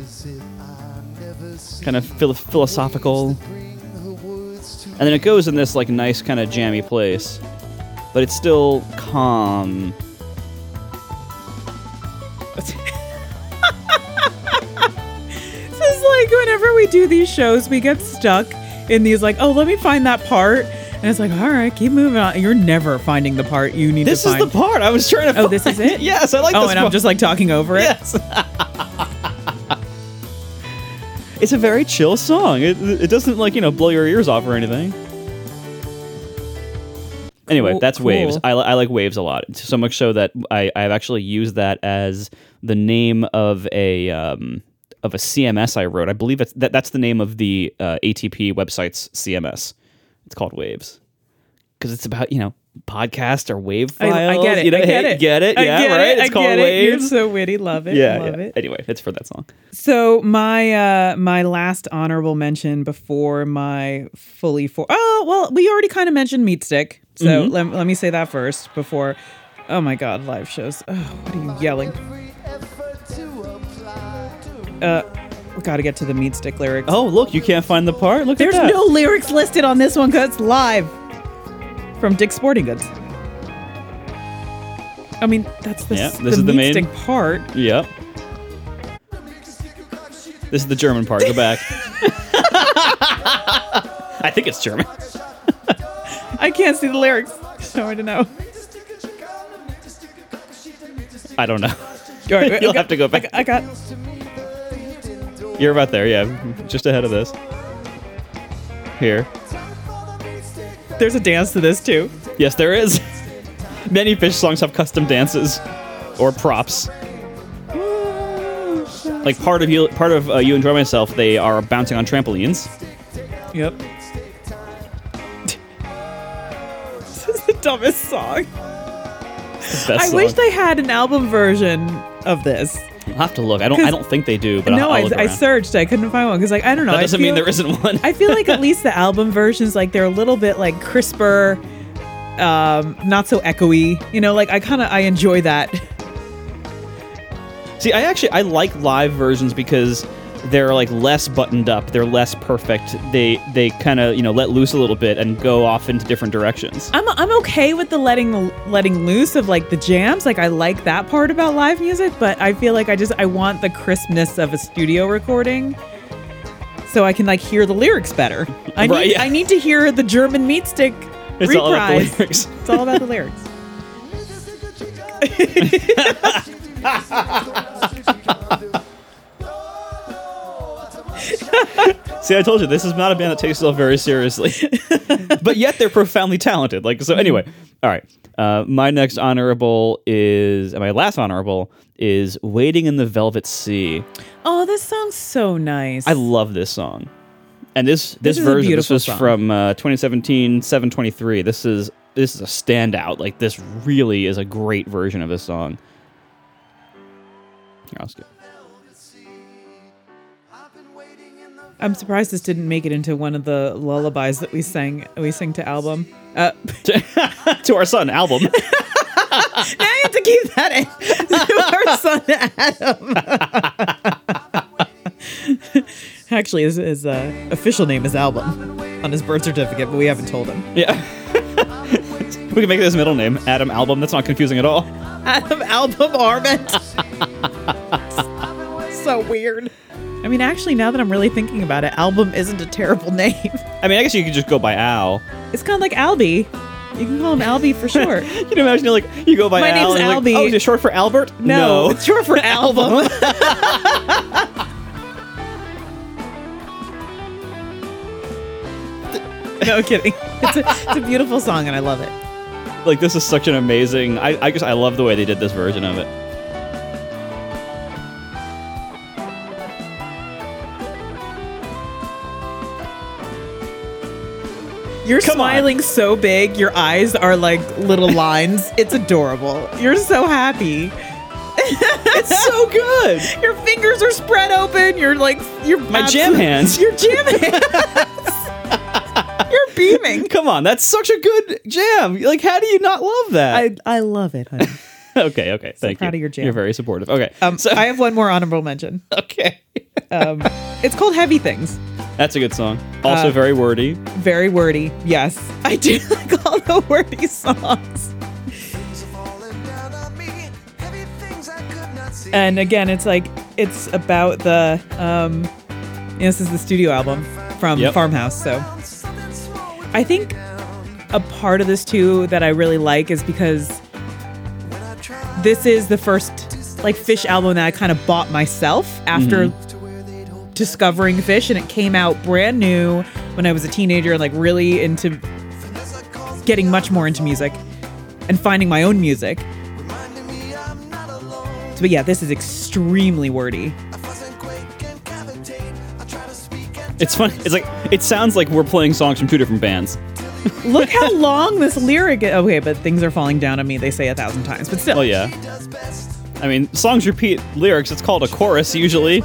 kind of phil- philosophical. And then it goes in this like nice kind of jammy place, but it's still calm. This is like whenever we do these shows, we get stuck in these like oh let me find that part, and it's like all right keep moving on. You're never finding the part you need This to is find. the part I was trying to. Oh, find. this is it? yes, I like oh, this and I'm just like talking over it. Yes. it's a very chill song. It, it doesn't like you know blow your ears off or anything. Anyway, Cool- that's Waves. I, I like Waves a lot. So much so that I I've actually used that as the name of a um, of a CMS I wrote. I believe it's that that's the name of the uh, ATP website's CMS. It's called Waves because it's about you know podcast or wave I, files. I get it. You know, I get hey, it. Get it? I yeah, get right. It. It's I called it. You're so witty. Love it. yeah, Love yeah. it. Anyway, it's for that song. So my uh my last honorable mention before my fully for oh well we already kind of mentioned Meatstick so Mm-hmm. let, let me say that first before oh my god live shows oh what are you yelling uh we got to get to the Meatstick lyrics Oh, look, you can't find the part. Look there's at that. no lyrics listed on this one because it's live from Dick's Sporting Goods I mean that's the Yeah, this the is the main- part Yep. This is the German part. Go back. I think it's German. I can't see the lyrics so I don't know. I don't know. Right, You'll got- have to go back. I got You're about there, yeah. Just ahead of this. Here. There's a dance to this too. Yes, there is. Many Phish songs have custom dances or props. Like part of you, part of uh, you enjoy myself. They are bouncing on trampolines. Yep. this is the dumbest song. Best I song. wish they had an album version of this. I'll have to look. I don't. I don't think they do. But no, I'll, I'll I, I searched. I couldn't find one because, like, I don't know. That doesn't mean there isn't one. I feel like at least the album versions, like, they're a little bit like crisper, um, not so echoey. You know, like I kind of I enjoy that. See, I actually I like live versions because they're like less buttoned up. They're less perfect. They they kind of you know let loose a little bit and go off into different directions. I'm I'm okay with the letting letting loose of like the jams. Like I like that part about live music, but I feel like I just I want the crispness of a studio recording. So I can like hear the lyrics better. I Right, need yeah. I need to hear the German Meatstick It's reprise. all about the lyrics. It's all about the lyrics. See, I told you this is not a band that takes itself very seriously, but yet they're profoundly talented. Like so. Anyway, all right. Uh, my next honorable is my last honorable is "Wading in the Velvet Sea." Oh, this song's so nice. I love this song. And this this, This version this was song. from uh, 2017 723. This is this is a standout. Like this really is a great version of this song. Here, I'll skip. I'm surprised this didn't make it into one of the lullabies that we sang we sing to album. Uh, to our son album. I have to keep that in. Our son Adam. Actually, his, his uh, official name is Album on his birth certificate, but we haven't told him. yeah. we can make this middle name Adam Album. That's not confusing at all. Adam Album Arment. so weird. I mean, actually, now that I'm really thinking about it, Album isn't a terrible name. I mean, I guess you could just go by Al. It's kind of like Albie. You can call him Albie for short. You can imagine like you go by My Al. name's and Albie. Like, oh, is it short for Albert? No, it's short for album. no kidding. It's a, it's a beautiful song and I love it. like this is such an amazing. I I just I love the way they did this version of it. You're Come on. smiling so big, your eyes are like little lines. It's adorable. You're so happy. It's so good. Your fingers are spread open. You're like you're My jam hands. Your jam hands. You're beaming. Come on, that's such a good jam. Like, how do you not love that? I I love it. honey. okay, okay, thank proud you. of your jam. You're very supportive. Okay, Um, so I have one more honorable mention. okay, Um, it's called Heavy Things. That's a good song. Also Uh, very wordy. Very wordy. Yes, I do like all the wordy songs. And again, it's like it's about the um, you know, this is the studio album from Yep. Farmhouse. So I think a part of this too that I really like is because this is the first like Phish album that I kind of bought myself after discovering Phish, and it came out brand new when I was a teenager and like really into getting much more into music and finding my own music. So, but yeah, this is extremely wordy. It's funny. It's like it sounds like we're playing songs from two different bands. Look how long this lyric is. Okay, but things are falling down on me. They say a thousand times, but still. Well, yeah. I mean, songs repeat lyrics. It's called a chorus usually.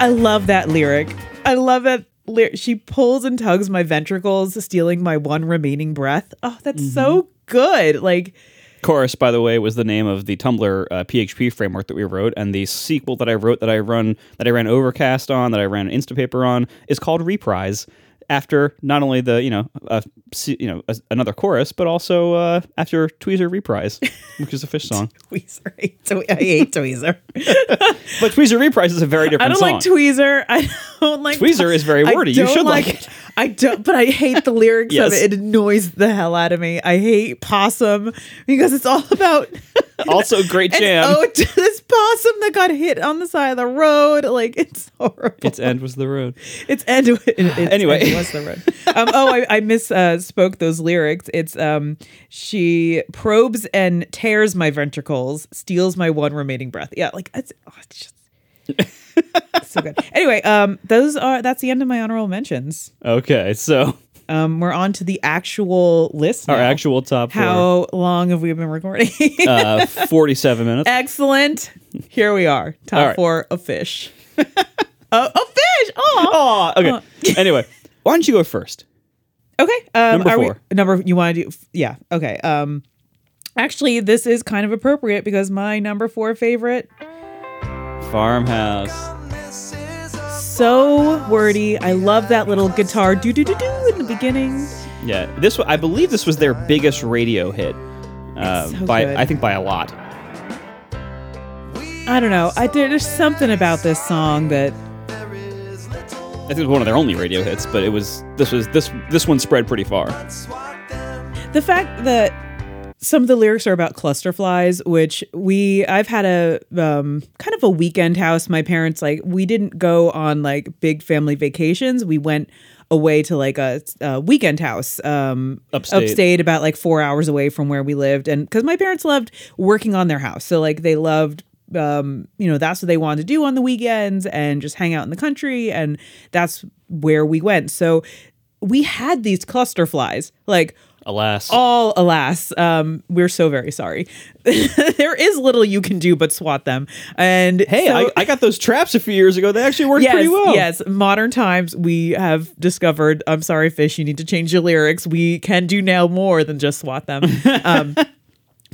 I love that lyric. I love that lyric. She pulls and tugs my ventricles, stealing my one remaining breath. Oh, that's so good. Like, Chorus, by the way, was the name of the Tumblr uh, PHP framework that we wrote, and the sequel that I wrote that I run that I ran Overcast on, that I ran Instapaper on, is called Reprise. After not only the you know uh, you know another chorus, but also uh, after Tweezer Reprise, which is a Phish song. Tweezer. I hate, I hate Tweezer. But Tweezer Reprise is a very different. Song. I don't song. like Tweezer. I don't like Tweezer is very wordy. You should like it. I don't, but I hate the lyrics Yes. of it. It annoys the hell out of me. I hate possum because it's all about also, great jam. to this possum that got hit on the side of the road. Like it's horrible. Its end was the road. It's end. It, it's Anyway. end was the road. Um, oh, I, I miss uh, spoke those lyrics. It's um, she probes and tears my ventricles, steals my one remaining breath. Yeah, like it's, oh, it's just so good. Anyway, um, those are that's the end of my honorable mentions. Okay, so Um, we're on to the actual list. our actual top four, How long have we been recording? uh, forty-seven minutes. Excellent. Here we are. Top right. four of Phish. oh, a fish. Oh. Oh, okay. anyway, why don't you go first? Okay. Um, Number are we- four. number you want to do? Yeah. Okay. Um, actually, this is kind of appropriate because my number four favorite, Farmhouse. So wordy. I love that little guitar do do do do in the beginning. Yeah, this I believe this was their biggest radio hit. Uh, so by good. I think by a lot. I don't know. I there's something about this song that I think it was one of their only radio hits, but it was this was this this one spread pretty far. the fact that some of the lyrics are about cluster flies which we i've had a um, kind of a weekend house my parents like we didn't go on like big family vacations we went away to like a, a weekend house um Upstate. upstate about like four hours away from where we lived and because my parents loved working on their house so like they loved um, you know, that's what they wanted to do on the weekends and just hang out in the country. And that's where we went. So we had these cluster flies, like Alas, all alas. Um we're so very sorry. There is little you can do but swat them. And hey, so- I, I got those traps a few years ago. They actually worked yes pretty well. yes. Modern times we have discovered i'm sorry Phish you need to change your lyrics. We can do now more than just swat them. Um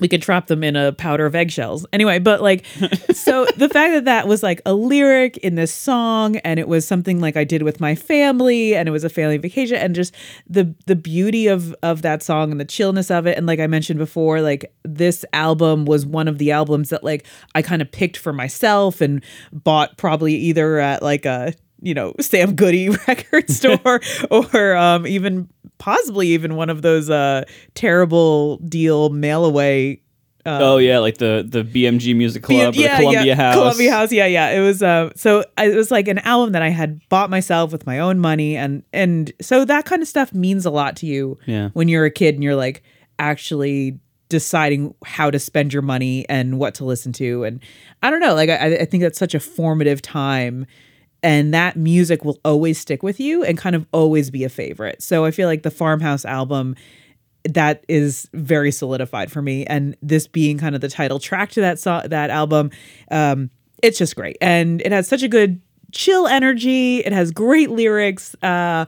we could trap them in a powder of eggshells. Anyway, but like, so the fact that that was like a lyric in this song, and it was something like I did with my family, and it was a family vacation, and just the the beauty of of that song and the chillness of it, and like I mentioned before, like this album was one of the albums that like I kind of picked for myself and bought probably either at like a you know Sam Goody record store or um even possibly even one of those uh terrible deal mail away oh yeah, like the the BMG Music Club, or the Columbia House. Columbia House. Yeah, yeah. It was uh so I- it was like an album that I had bought myself with my own money and and so that kind of stuff means a lot to you Yeah. when you're a kid and you're like actually deciding how to spend your money and what to listen to and I don't know like I, I think that's such a formative time and that music will always stick with you and kind of always be a favorite. So I feel like the Farmhouse album that is very solidified for me and this being kind of the title track to that song that album um it's just great and it has such a good chill energy it has great lyrics uh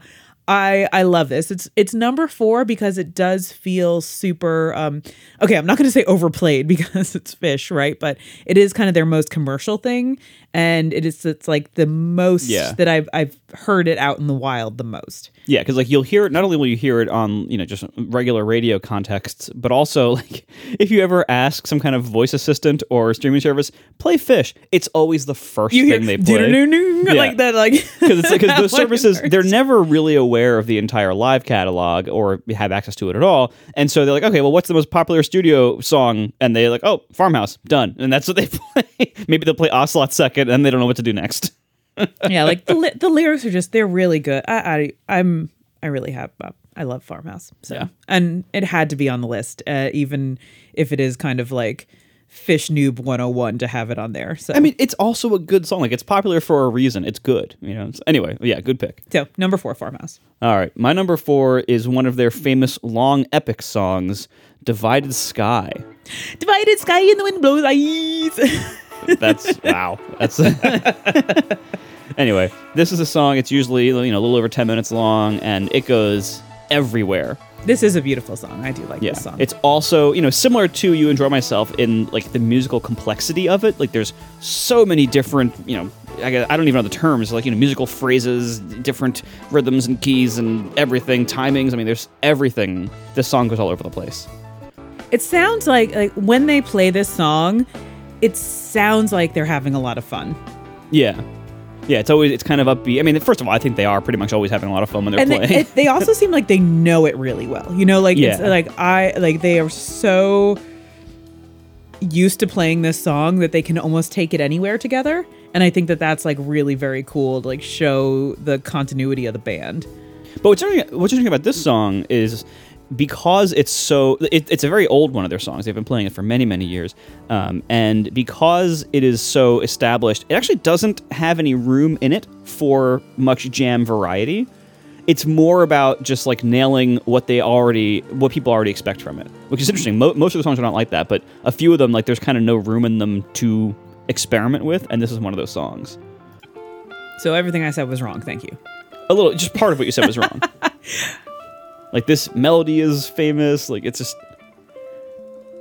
I I love this. It's it's number 4 because it does feel super um okay, I'm not going to say overplayed because it's Phish, right? But it is kind of their most commercial thing and it is it's like the most Yeah. that I've I've heard it out in the wild the most. Yeah, because like you'll hear it. Not only will you hear it on you know just regular radio contexts, but also like if you ever ask some kind of voice assistant or streaming service, play Phish. It's always the first You hear thing they play. Yeah. like that like because it's because those services they're never really aware of the entire live catalog or have access to it at all and so they're like okay well what's the most popular studio song and they're like oh farmhouse done and that's what they play maybe they'll play ocelot second and they don't know what to do next yeah, like the li- the lyrics are just they're really good. I, I I'm I really have uh, I love Farmhouse. So Yeah. and it had to be on the list, uh, even if it is kind of like Phish Noob 101 to have it on there. So I mean, it's also a good song. Like it's popular for a reason. It's good. You know. So anyway, yeah, good pick. so number four, Farmhouse. All right, my number four is one of their famous long epic songs, "Divided Sky." Divided sky in the wind blows eyes. That's wow. That's anyway. This is a song. It's usually you know a little over ten minutes long, and it goes everywhere. this is a beautiful song. I do like Yeah, this song. it's also you know similar to "You Enjoy Myself" in like the musical complexity of it. Like there's so many different you know I, don't even know the terms like you know musical phrases, different rhythms and keys and everything, timings. I mean, there's everything. This song goes all over the place. It sounds like like when they play this song, it sounds like they're having a lot of fun. Yeah. Yeah, it's always it's kind of upbeat. I mean, first of all, I think they are pretty much always having a lot of fun when they're and they, playing. it, they also seem like they know it really well. You know, like it's like I like they are so used to playing this song that they can almost take it anywhere together. And I think that that's like really very cool to like show the continuity of the band. But what's interesting, what's interesting about this song is because it's so it, it's a very old one of their songs. They've been playing it for many many years, um, and because it is so established, it actually doesn't have any room in it for much jam variety. It's more about just like nailing what they already, what people already expect from it, which is interesting. Mo- most of the songs are not like that, but a few of them, like there's kind of no room in them to experiment with, and this is one of those songs. So everything I said was wrong. Thank you. a little just part of what you said was wrong like this melody is famous like it's just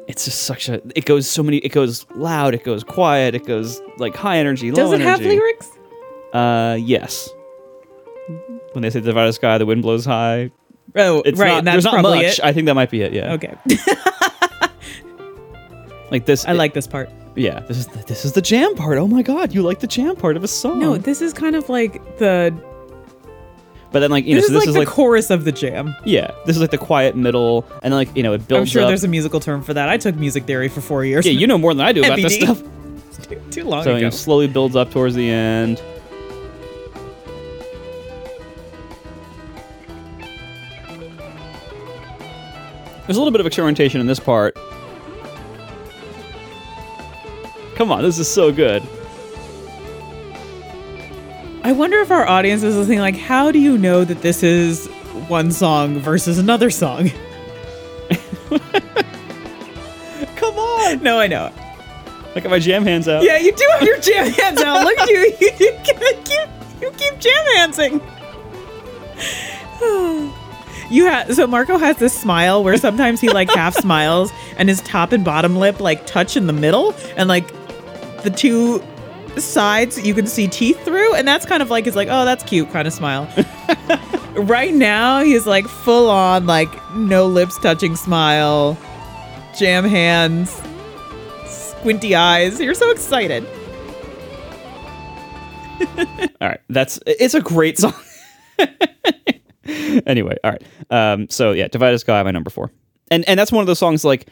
it's just such a it goes so many it goes loud it goes quiet it goes like high energy Does low it have lyrics? uh yes when they say the divided sky the wind blows high Oh, it's right. not that's there's not probably much it. i think that might be it yeah Okay. like this I like this part. yeah this is the, this is the jam part oh my god you like the jam part of a song No, this is kind of like the but then like you know this so is this like is the like chorus of the jam. yeah this is like the quiet middle and then like you know it builds I'm sure up there's a musical term for that. I took music theory for four years. yeah you know more than i do about this MBD. stuff too, too long So ago. it slowly builds up towards the end. There's a little bit of experimentation in this part. Come on, this is so good. I wonder if our audience is listening. Like, how do you know that this is one song versus another song? Come on! No, I know. Look at my jam hands out. Yeah, you do have your jam hands out. Look at you. You, you, keep, you keep jam handsing. You have so Marco has this smile where sometimes he like half smiles and his top and bottom lip like touch in the middle and like the two sides you can see teeth through and that's kind of like his like oh that's cute kind of smile. right now he's like full on like no lips touching smile, jam hands, squinty eyes. You're so excited. All right, that's it's a great song. anyway, all right. Um, so yeah, Divided Sky, my number four, and and that's one of those songs like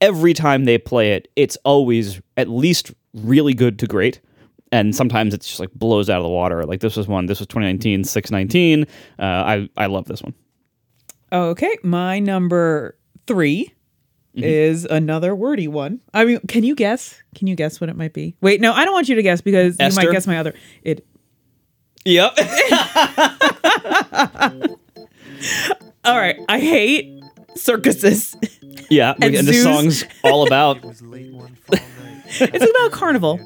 every time they play it, it's always at least really good to great. And sometimes it's just like blows out of the water. Like this was one. This was 2019, 619. Uh, I I love this one. Okay, my number 3 is another wordy one. I mean, can you guess? Can you guess what it might be? Wait, no, I don't want you to guess because you might guess my other. It. Yep. All right, I hate circuses. yeah. And And, this song's all about. was late one fall night. it's about carnival.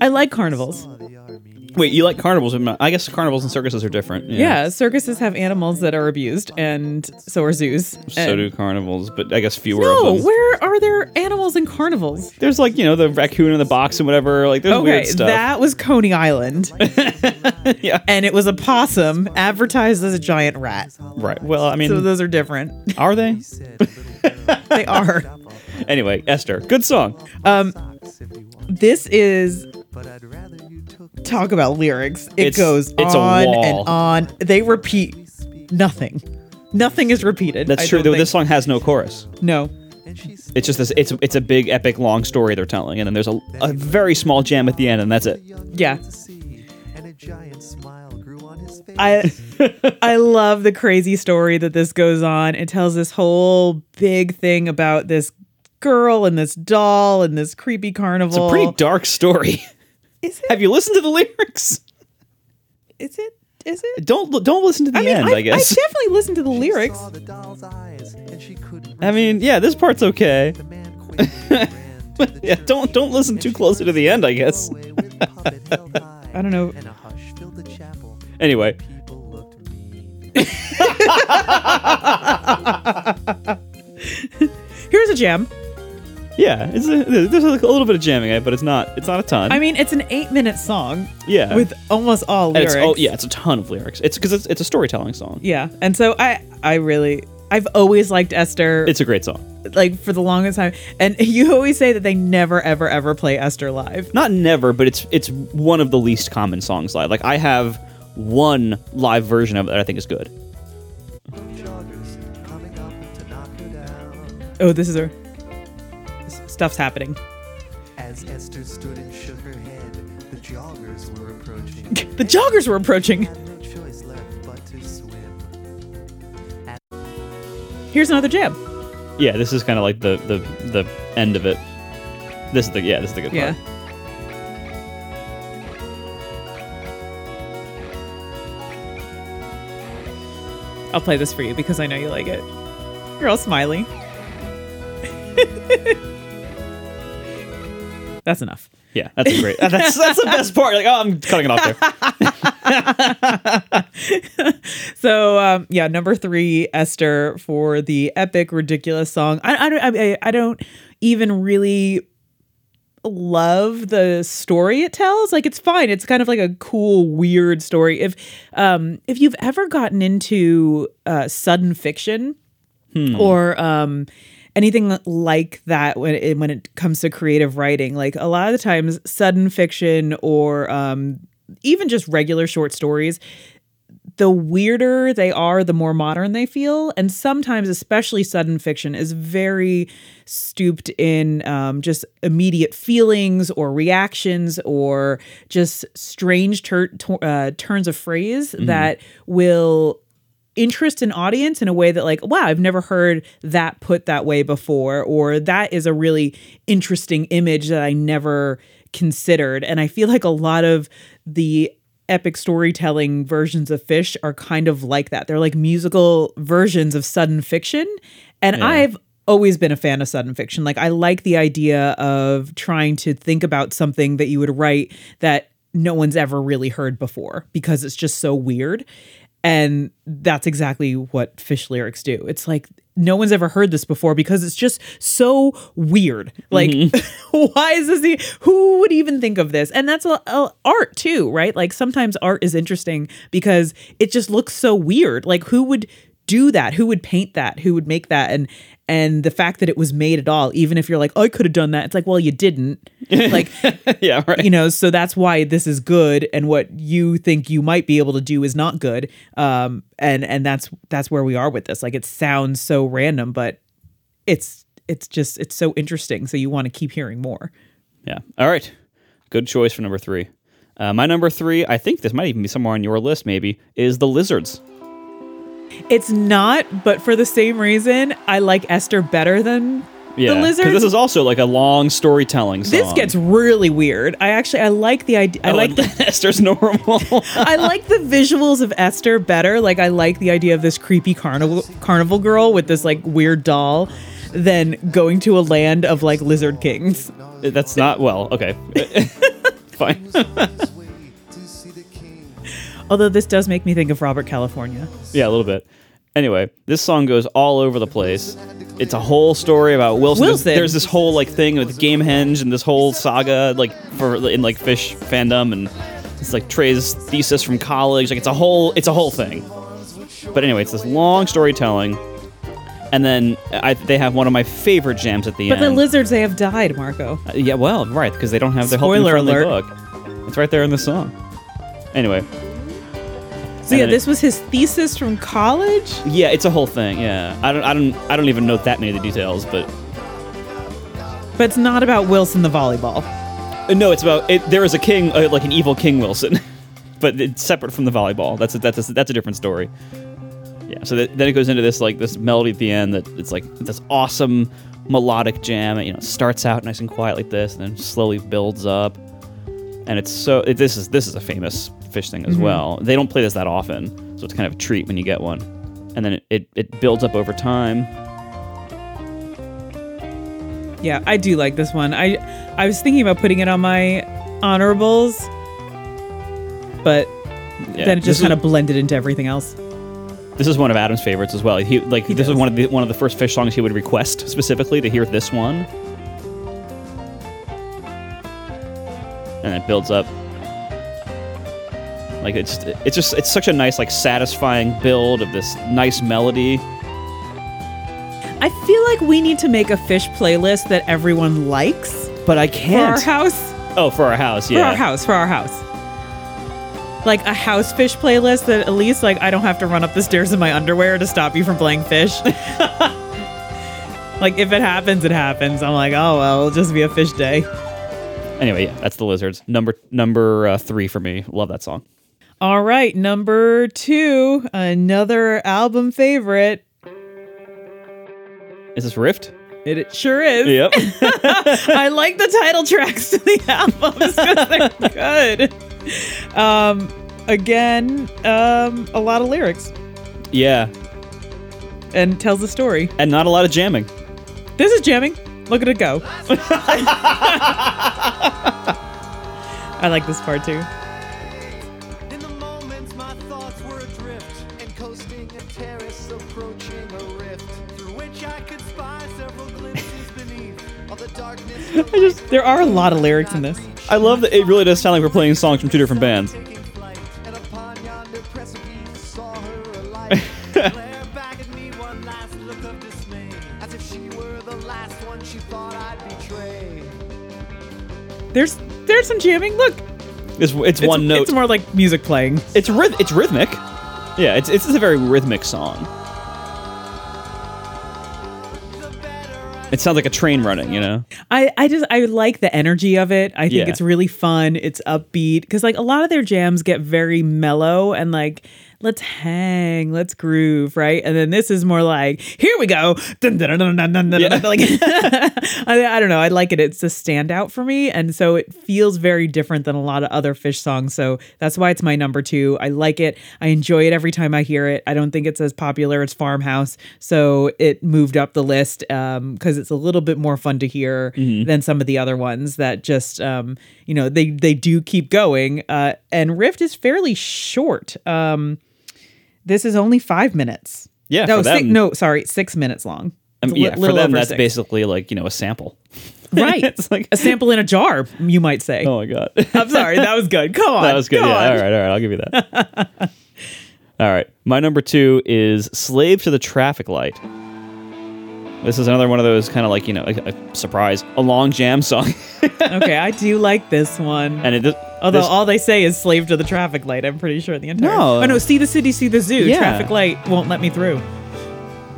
I like carnivals. Wait, you like carnivals? but I guess carnivals and circuses are different. Yeah, circuses have animals that are abused, and so are zoos. So And- do carnivals, but I guess fewer No, of them. where are there animals in carnivals? There's like you know the raccoon in the box and whatever. Like there's Okay, weird stuff. that was Coney Island, yeah. and it was a possum advertised as a giant rat. Right. Well, I mean, So those are different. are they? They are. Anyway, Esther, good song. Um, this is talk about lyrics. It It's- goes it's on and on. They repeat nothing. Nothing is repeated. That's I true. Though think. this song has no chorus. No. It's just this. It's it's a big epic long story they're telling, and then there's a, a very small jam at the end, and that's it. Yeah. And a giant smile grew on his face. I I love the crazy story that this goes on. It tells this whole big thing about this girl and this doll and this creepy carnival. It's a pretty dark story. Is it? Have you listened to the lyrics? Is it? Is it? Don't don't listen to the I mean, end. I, I guess. I definitely listened to the lyrics. Saw the doll's eyes, and she couldn't I mean, yeah, this part's okay. The man quickly ran to the Yeah, don't don't listen too closer to the end. I guess. away with puppet held high, I don't know. And a hush filled the chapel. Anyway, People looked mean. Here's a gem. Yeah, it's a, there's a little bit of jamming in it, but it's not it's not a ton. I mean, it's an eight-minute song yeah, with almost all and it's, lyrics. oh yeah, it's a ton of lyrics. It's because it's, it's a storytelling song. yeah. And so I, I really, I've always liked Esther. It's a great song. like for the longest time. And you always say that they never, ever, ever play Esther live. Not never, but it's it's one of the least common songs live. Like I have one live version of it that I think is good. Joggers coming up to knock her down. Oh, this is her. S- Stuff's happening. As Esther stood and shook her head, the joggers were approaching. The joggers were approaching. No choice left but to swim. Here's another jam. Yeah, this is kind of like the the the end of it. This is the yeah, this is the good Yeah. part. I'll play this for you because I know you like it. You're all smiley. That's enough. Yeah, that's a great. That's that's the best part. Like, oh, I'm cutting it off there. So um, yeah, number three, Esther for the epic, ridiculous song. I, I don't, I, I don't even really love the story it tells. Like it's fine. It's kind of like a cool, weird story. If um, if you've ever gotten into uh, sudden fiction or um, anything like that when it, when it comes to creative writing, like a lot of the times, sudden fiction or um, even just regular short stories the weirder they are, the more modern they feel. And sometimes, especially sudden fiction, is very stooped in um, just immediate feelings or reactions or just strange tur- uh, turns of phrase that will interest an audience in a way that like wow i've never heard that put that way before or that is a really interesting image that i never considered. And i feel like a lot of the epic storytelling versions of Phish are kind of like that. They're like musical versions of sudden fiction. And Yeah. i've always been a fan of sudden fiction. Like i like the idea of trying to think about something that you would write that no one's ever really heard before because it's just so weird and that's exactly what Phish lyrics do. It's like no one's ever heard this before because it's just so weird. Like, mm-hmm. why is this? e- Who would even think of this? And that's a, a- art too, right? Like sometimes art is interesting because it just looks so weird. Like who would do that? Who would paint that? Who would make that? And and the fact that it was made at all, even if you're like, oh, I could have done that. It's like, well, you didn't. Like yeah, right. you know so that's why this is good and what you think you might be able to do is not good um and and that's that's where we are with this like it sounds so random but it's it's just it's so interesting so you want to keep hearing more Yeah. All right. Good choice for number three. Uh, my number three, I think this might even be somewhere on your list, maybe, is the lizards. It's not but for the same reason i like esther better than Yeah, the lizards Because this is also like a long storytelling song. this gets really weird i actually i like the idea i Oh, like the Esther's normal. I like the visuals of Esther better. Like I like the idea of this creepy carnival carnival girl with this like weird doll than going to a land of like lizard kings. That's not well. Okay, fine. Although this does make me think of Robert California. yeah, a little bit. Anyway, this song goes all over the place. It's a whole story about Wilson. There's- Wilson. There's, this whole like thing with Gamehenge and this whole saga like for in like Phish fandom and it's like Trey's thesis from college. Like it's a whole it's a whole thing. But anyway, it's this long storytelling, and then I, they have one of my favorite jams at the end. But the lizards they have died, Marco. Uh, yeah, well, right, because they don't have their Spoiler helping friendly alert. book. It's right there in the song. Anyway, So yeah, then it- this was his thesis from college. yeah, it's a whole thing. Yeah, I don't, I don't, I don't even know that many of the details, but But it's not about Wilson the volleyball. uh, no, it's about it, there is a king, uh, like an evil King Wilson, but it's separate from the volleyball. That's a, that's a, that's a different story. Yeah, so that, then it goes into this like this melody at the end that it's like this awesome melodic jam. It, you know, starts out nice and quiet like this, and then slowly builds up. And it's so it, this is this is a famous Phish thing as mm-hmm. well. They don't play this that often, so it's kind of a treat when you get one. And then it, it, it builds up over time. Yeah, I do like this one. I I was thinking about putting it on my honorables, but Yeah, then it just kind of blended into everything else. This is one of Adam's favorites as well. He like this does. is one of the one of the first Phish songs he would request specifically to hear this one. And it builds up. Like it's it's just it's such a nice like satisfying build of this nice melody. I feel like we need to make a Phish playlist that everyone likes But I can't. for our house. oh, for our house, yeah. For our house. For our house. Like a house Phish playlist that at least like I don't have to run up the stairs in my underwear to stop you from playing Phish. like if it happens, it happens. I'm like, oh well, it'll just be a Phish day. Anyway, yeah, that's the lizards. Number number uh, three for me. Love that song. All right, number two, another album favorite. Is this Rift? It, it sure is. Yep. I like the title tracks to the albums because they're good. Um, again, um, a lot of lyrics yeah, and tells a story. and not a lot of jamming. This is jamming. Look at it go. I like this part too. I just- there are a lot of lyrics in this. I love that it really does sound like we're playing songs from two different bands. Taking flight, and upon yonder precipice saw her alight. Glare back at me one last look of dismay, as if she were the last one she thought I'd betray. There's there's some jamming. Look, It's, it's, it's, one note. It's more like music playing. It's ryth- it's rhythmic. Yeah, it's it's a very rhythmic song. It sounds like a train running, you know. I, I just I like the energy of it. I think Yeah. it's really fun. It's upbeat because like a lot of their jams get very mellow and like let's hang, let's groove, right? And then this is more like here we go. Dun, dun, dun, Yeah. Like I, I don't know. I like it. It's a standout for me, and so it feels very different than a lot of other Phish songs. So that's why it's my number two. I like it. I enjoy it every time I hear it. I don't think it's as popular as Farmhouse, so it moved up the list because it's a little bit more fun to hear than some of the other ones that just um, you know they they do keep going. Uh, and Rift is fairly short. Um, this is only five minutes. Yeah, No, six, them- no, sorry, six minutes long. Um, mean, yeah, for them that's six. basically like you know a sample. right. It's like- a sample in a jar, you might say. Oh my god, I'm sorry, that was good. Come on, that was good. Yeah, on. all right, all right, I'll give you that. all right, my number two is "Slave to the Traffic Light." This is another one of those kind of like you know, a, a surprise, a long jam song, okay, I do like this one. and it. Although this- all they say is slave to the traffic light, I'm pretty sure the entire. No. Oh no, see the city, see the zoo. Yeah. Traffic light won't let me through.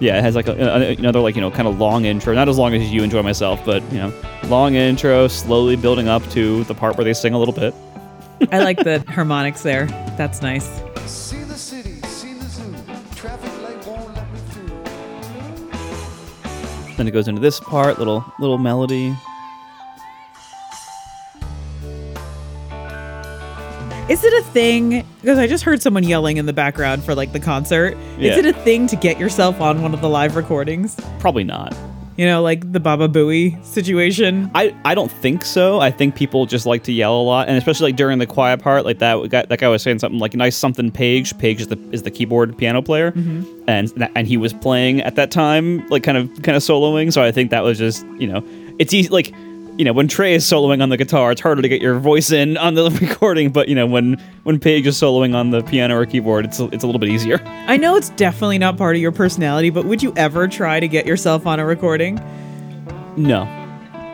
Yeah, it has like a, a- another like you know kind of long intro. Not as long as you enjoy myself, but you know, long intro, slowly building up to the part where they sing a little bit. I like the harmonics there. That's nice. Then it goes into this part, little little melody. Is it a thing? Because I just heard someone yelling in the background for like the concert. Yeah. Is it a thing to get yourself on one of the live recordings? Probably not. You know, like the Baba Booey situation. I, I don't think so. I think people just like to yell a lot, and especially like during the quiet part, like that guy, that guy was saying something like nice something. Page Page is the is the keyboard piano player, mm-hmm. and and he was playing at that time, like kind of kind of soloing. So I think that was just you know it's easy like you know when Trey is soloing on the guitar, it's harder to get your voice in on the recording. But you know when when Page is soloing on the piano or keyboard, it's it's a little bit easier. I know it's definitely not part of your personality, but would you ever try to get yourself on a recording? No,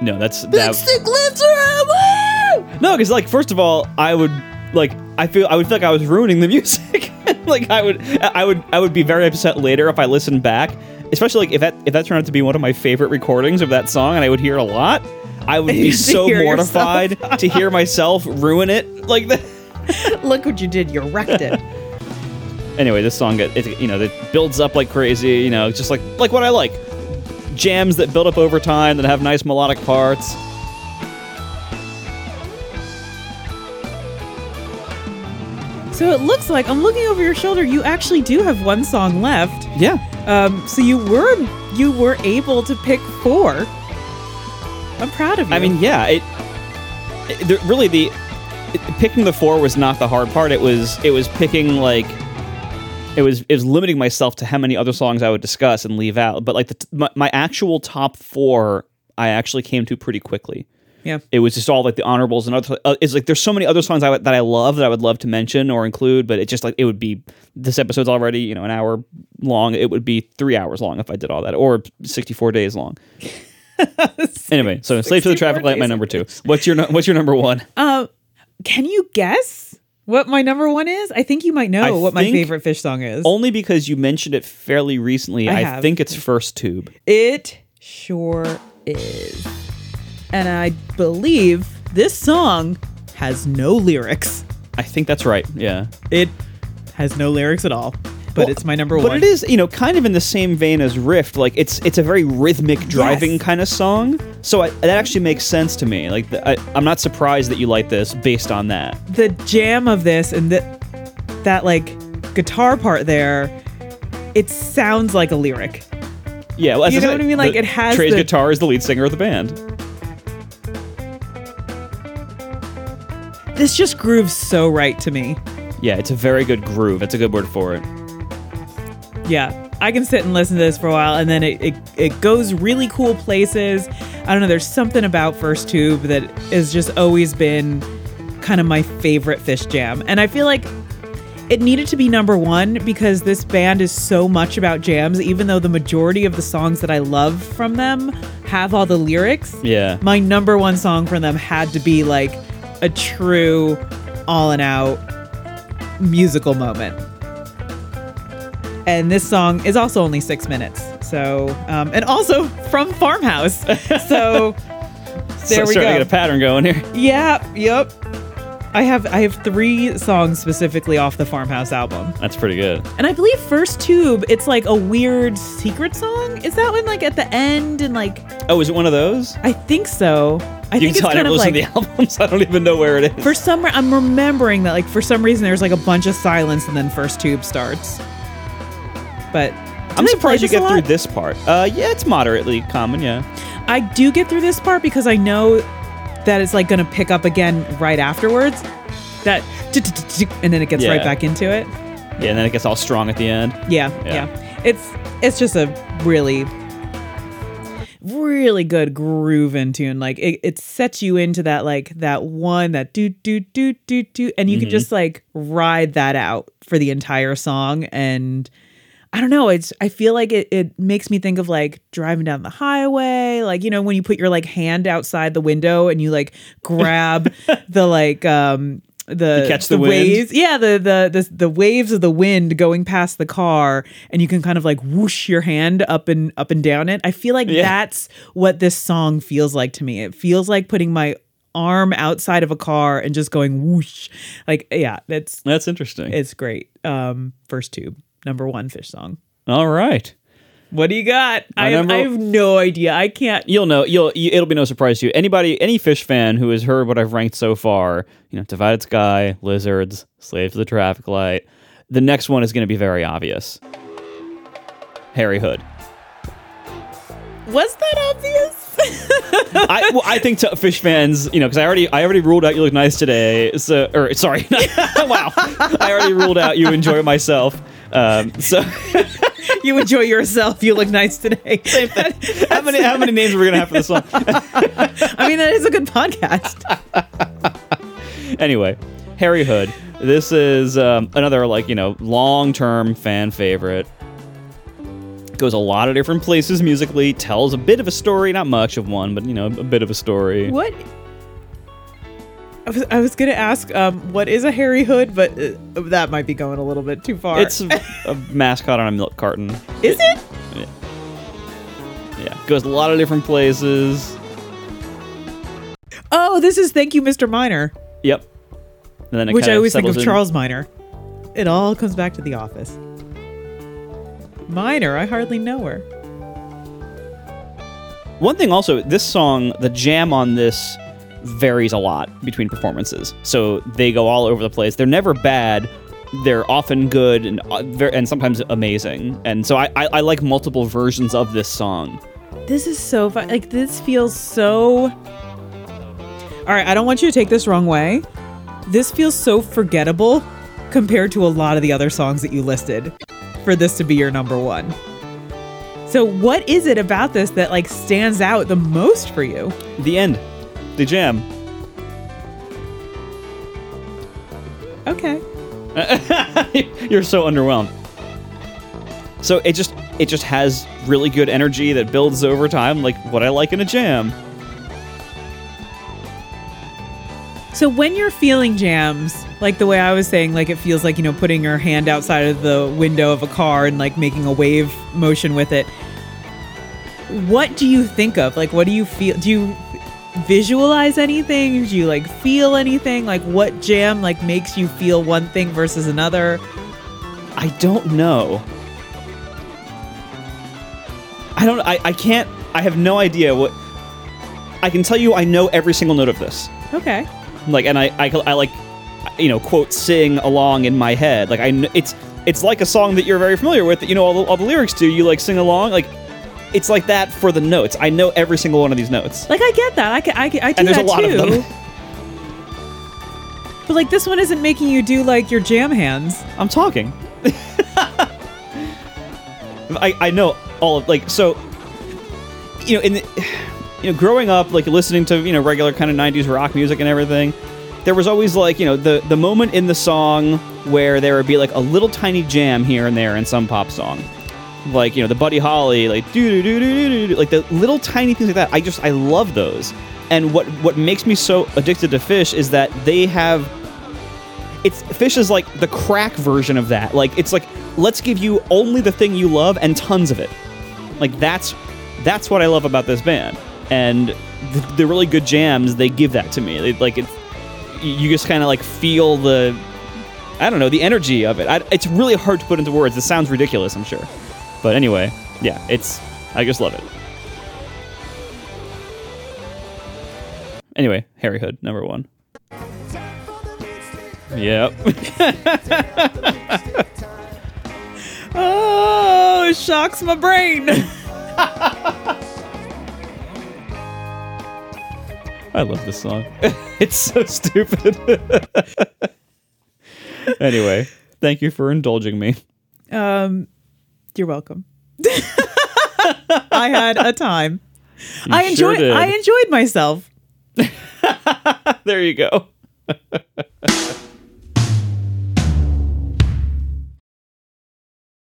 no, that's that. Stick lives forever! No, because like first of all, I would like I feel I would feel like I was ruining the music. like I would I would I would be very upset later if I listened back, especially like if that if that turned out to be one of my favorite recordings of that song and I would hear it a lot. I would be so mortified to hear myself ruin it like that. Look what you did. You wrecked it. Anyway, this song it, it you know it builds up like crazy. You know, just like like what I like. jams that build up over time that have nice melodic parts. So it looks like I'm looking over your shoulder. You actually do have one song left. Yeah. Um, so you were you were able to pick four. I'm proud of you. I mean, yeah, it, it the, really the it, picking the four was not the hard part. It was it was picking like it was it was limiting myself to how many other songs I would discuss and leave out. But like the, my, my actual top four, I actually came to pretty quickly. yeah. It was just all like the honorables and other. Uh, it's like there's so many other songs I, that I love that I would love to mention or include, but it just like it would be this episode's already you know an hour long. It would be three hours long if I did all that, or 64 days long. anyway, so slave to the traffic light, my number two. What's your what's your number one? Uh, can you guess what my number one is? I think you might know I what my favorite Phish song is. Only because you mentioned it fairly recently. I I, think it's first tube. It sure is. And I believe this song has no lyrics. I think that's right. Yeah. It has no lyrics at all, but Well, it's my number but one. But it is, you know, kind of in the same vein as Rift. Like it's it's a very rhythmic driving Yes. kind of song. So I, that actually makes sense to me. Like the, I, I'm not surprised that you like this based on that. the jam of this and that that like guitar part there, it sounds like a lyric. Yeah, well, as You know what I mean? Like, it has Trey's the- guitar is the lead singer of the band. This just grooves so right to me. Yeah, it's a very good groove. That's a good word for it. Yeah. I can sit and listen to this for a while and then it, it, it goes really cool places. I don't know, there's something about First Tube that has just always been kind of my favorite Phish jam. And I feel like it needed to be number one because this band is so much about jams, even though the majority of the songs that I love from them have all the lyrics. Yeah. My number one song from them had to be like a true all and out musical moment. And this song is also only six minutes. So, um, and also from Farmhouse. So there so, we starting to get a pattern going here. Yeah, yep. I have I have three songs specifically off the Farmhouse album. That's pretty good. And I believe First Tube, it's like a weird secret song. Is that one like at the end and like Oh, is it one of those? I think so. I You think can it's I kind never of like to the album, so I don't even know where it is. for some I'm remembering that like for some reason there's like a bunch of silence and then First Tube starts. But I'm do they play surprised you get through this part. Uh, yeah, it's moderately common. Yeah. I do get through this part because I know that it's like going to pick up again right afterwards. That and then it gets right back into it. Yeah, and then it gets all strong at the end. Yeah, Yeah. yeah. It's it's just a really really good groove in tune. Like it, it sets you into that like that one that do do do do do and you can just like ride that out for the entire song and I don't know, it's I feel like it it makes me think of like driving down the highway, like you know when you put your like hand outside the window and you like grab the like um the, catch the wind? waves yeah the, the the the waves of the wind going past the car and you can kind of like whoosh your hand up and up and down it i feel like Yeah. that's what this song feels like to me it feels like putting my arm outside of a car and just going whoosh like yeah that's That's interesting. it's great um first tube number one Phish song all right. what do you got I have, number- I have no idea i can't You'll know. You'll. You, it'll be no surprise to you. Anybody, any Phish fan who has heard what I've ranked so far, you know, divided sky, lizards, slave to the traffic light. The next one is going to be very obvious. Harry Hood. was that obvious I, well, I think to Phish fans, you know, because I already, I already ruled out you look nice today. So, or sorry, wow, I already ruled out you enjoy myself. Um, so, you enjoy yourself you look nice today how many, how many names are we gonna have for this one? i mean that is a good podcast anyway, Harry Hood. This is um, another like you know long term fan favorite. Goes a lot of different places musically. Tells a bit of a story, not much of one, but you know a bit of a story. What? I was, I was gonna ask, um, what is a hairy hood, but uh, that might be going a little bit too far. It's a, a mascot on a milk carton. is it? Yeah, goes a lot of different places. Oh, this is Thank You, Mr. Miner, Yep. And then it which I always think of in- Charles Miner. It all comes back to The Office. Minor, I hardly know her. One thing also, this song, the jam on this varies a lot between performances. So they go all over the place. They're never bad. They're often good and uh, and sometimes amazing. And so I, I, I like multiple versions of this song. This is so fun. Like this feels so. All right, I don't want you to take this wrong way. This feels so forgettable compared to a lot of the other songs that you listed for this to be your number one. So what is it about this that like stands out the most for you? The end. The jam. Okay. You're so underwhelmed. So it just it just has really good energy that builds over time, like what I like in a jam. So when you're feeling jams, like the way I was saying, like it feels like, you know, putting your hand outside of the window of a car and like making a wave motion with it. What do you think of? Like what do you feel? Do you visualize anything? Do you like feel anything? Like what jam like makes you feel one thing versus another? I don't know. I don't I, I can't I have no idea what I can tell you I know every single note of this. Okay. Like and I I, I like you know quote sing along in my head. Like I it's it's like a song that you're very familiar with that you know all the, all the lyrics to. You like sing along like it's like that for the notes. I know every single one of these notes. Like I get that. I can, I can, I do And there's that a lot too. of them. But like this one isn't making you do like your jam hands. I'm talking. I, I know all of like so you know in the, you know growing up like listening to you know regular kind of 90s rock music and everything there was always like you know the the moment in the song where there would be like a little tiny jam here and there in some pop song like you know the Buddy Holly like do do do do do do like the little tiny things like that I just I love those and what what makes me so addicted to Phish is that they have it's Phish is like the crack version of that. Like it's like let's give you only the thing you love and tons of it. Like that's that's what I love about this band. And the, the really good jams they give that to me. They, like it's you just kind of like feel the I don't know the energy of it. I, it's really hard to put into words. It sounds ridiculous, I'm sure. But anyway, yeah, it's I just love it. Anyway, Harry Hood number one. Yep. Oh, it shocks my brain. I love this song. it's so stupid. anyway, thank you for indulging me. Um, you're welcome. I had a time. You I enjoyed. did. I enjoyed myself. there you go.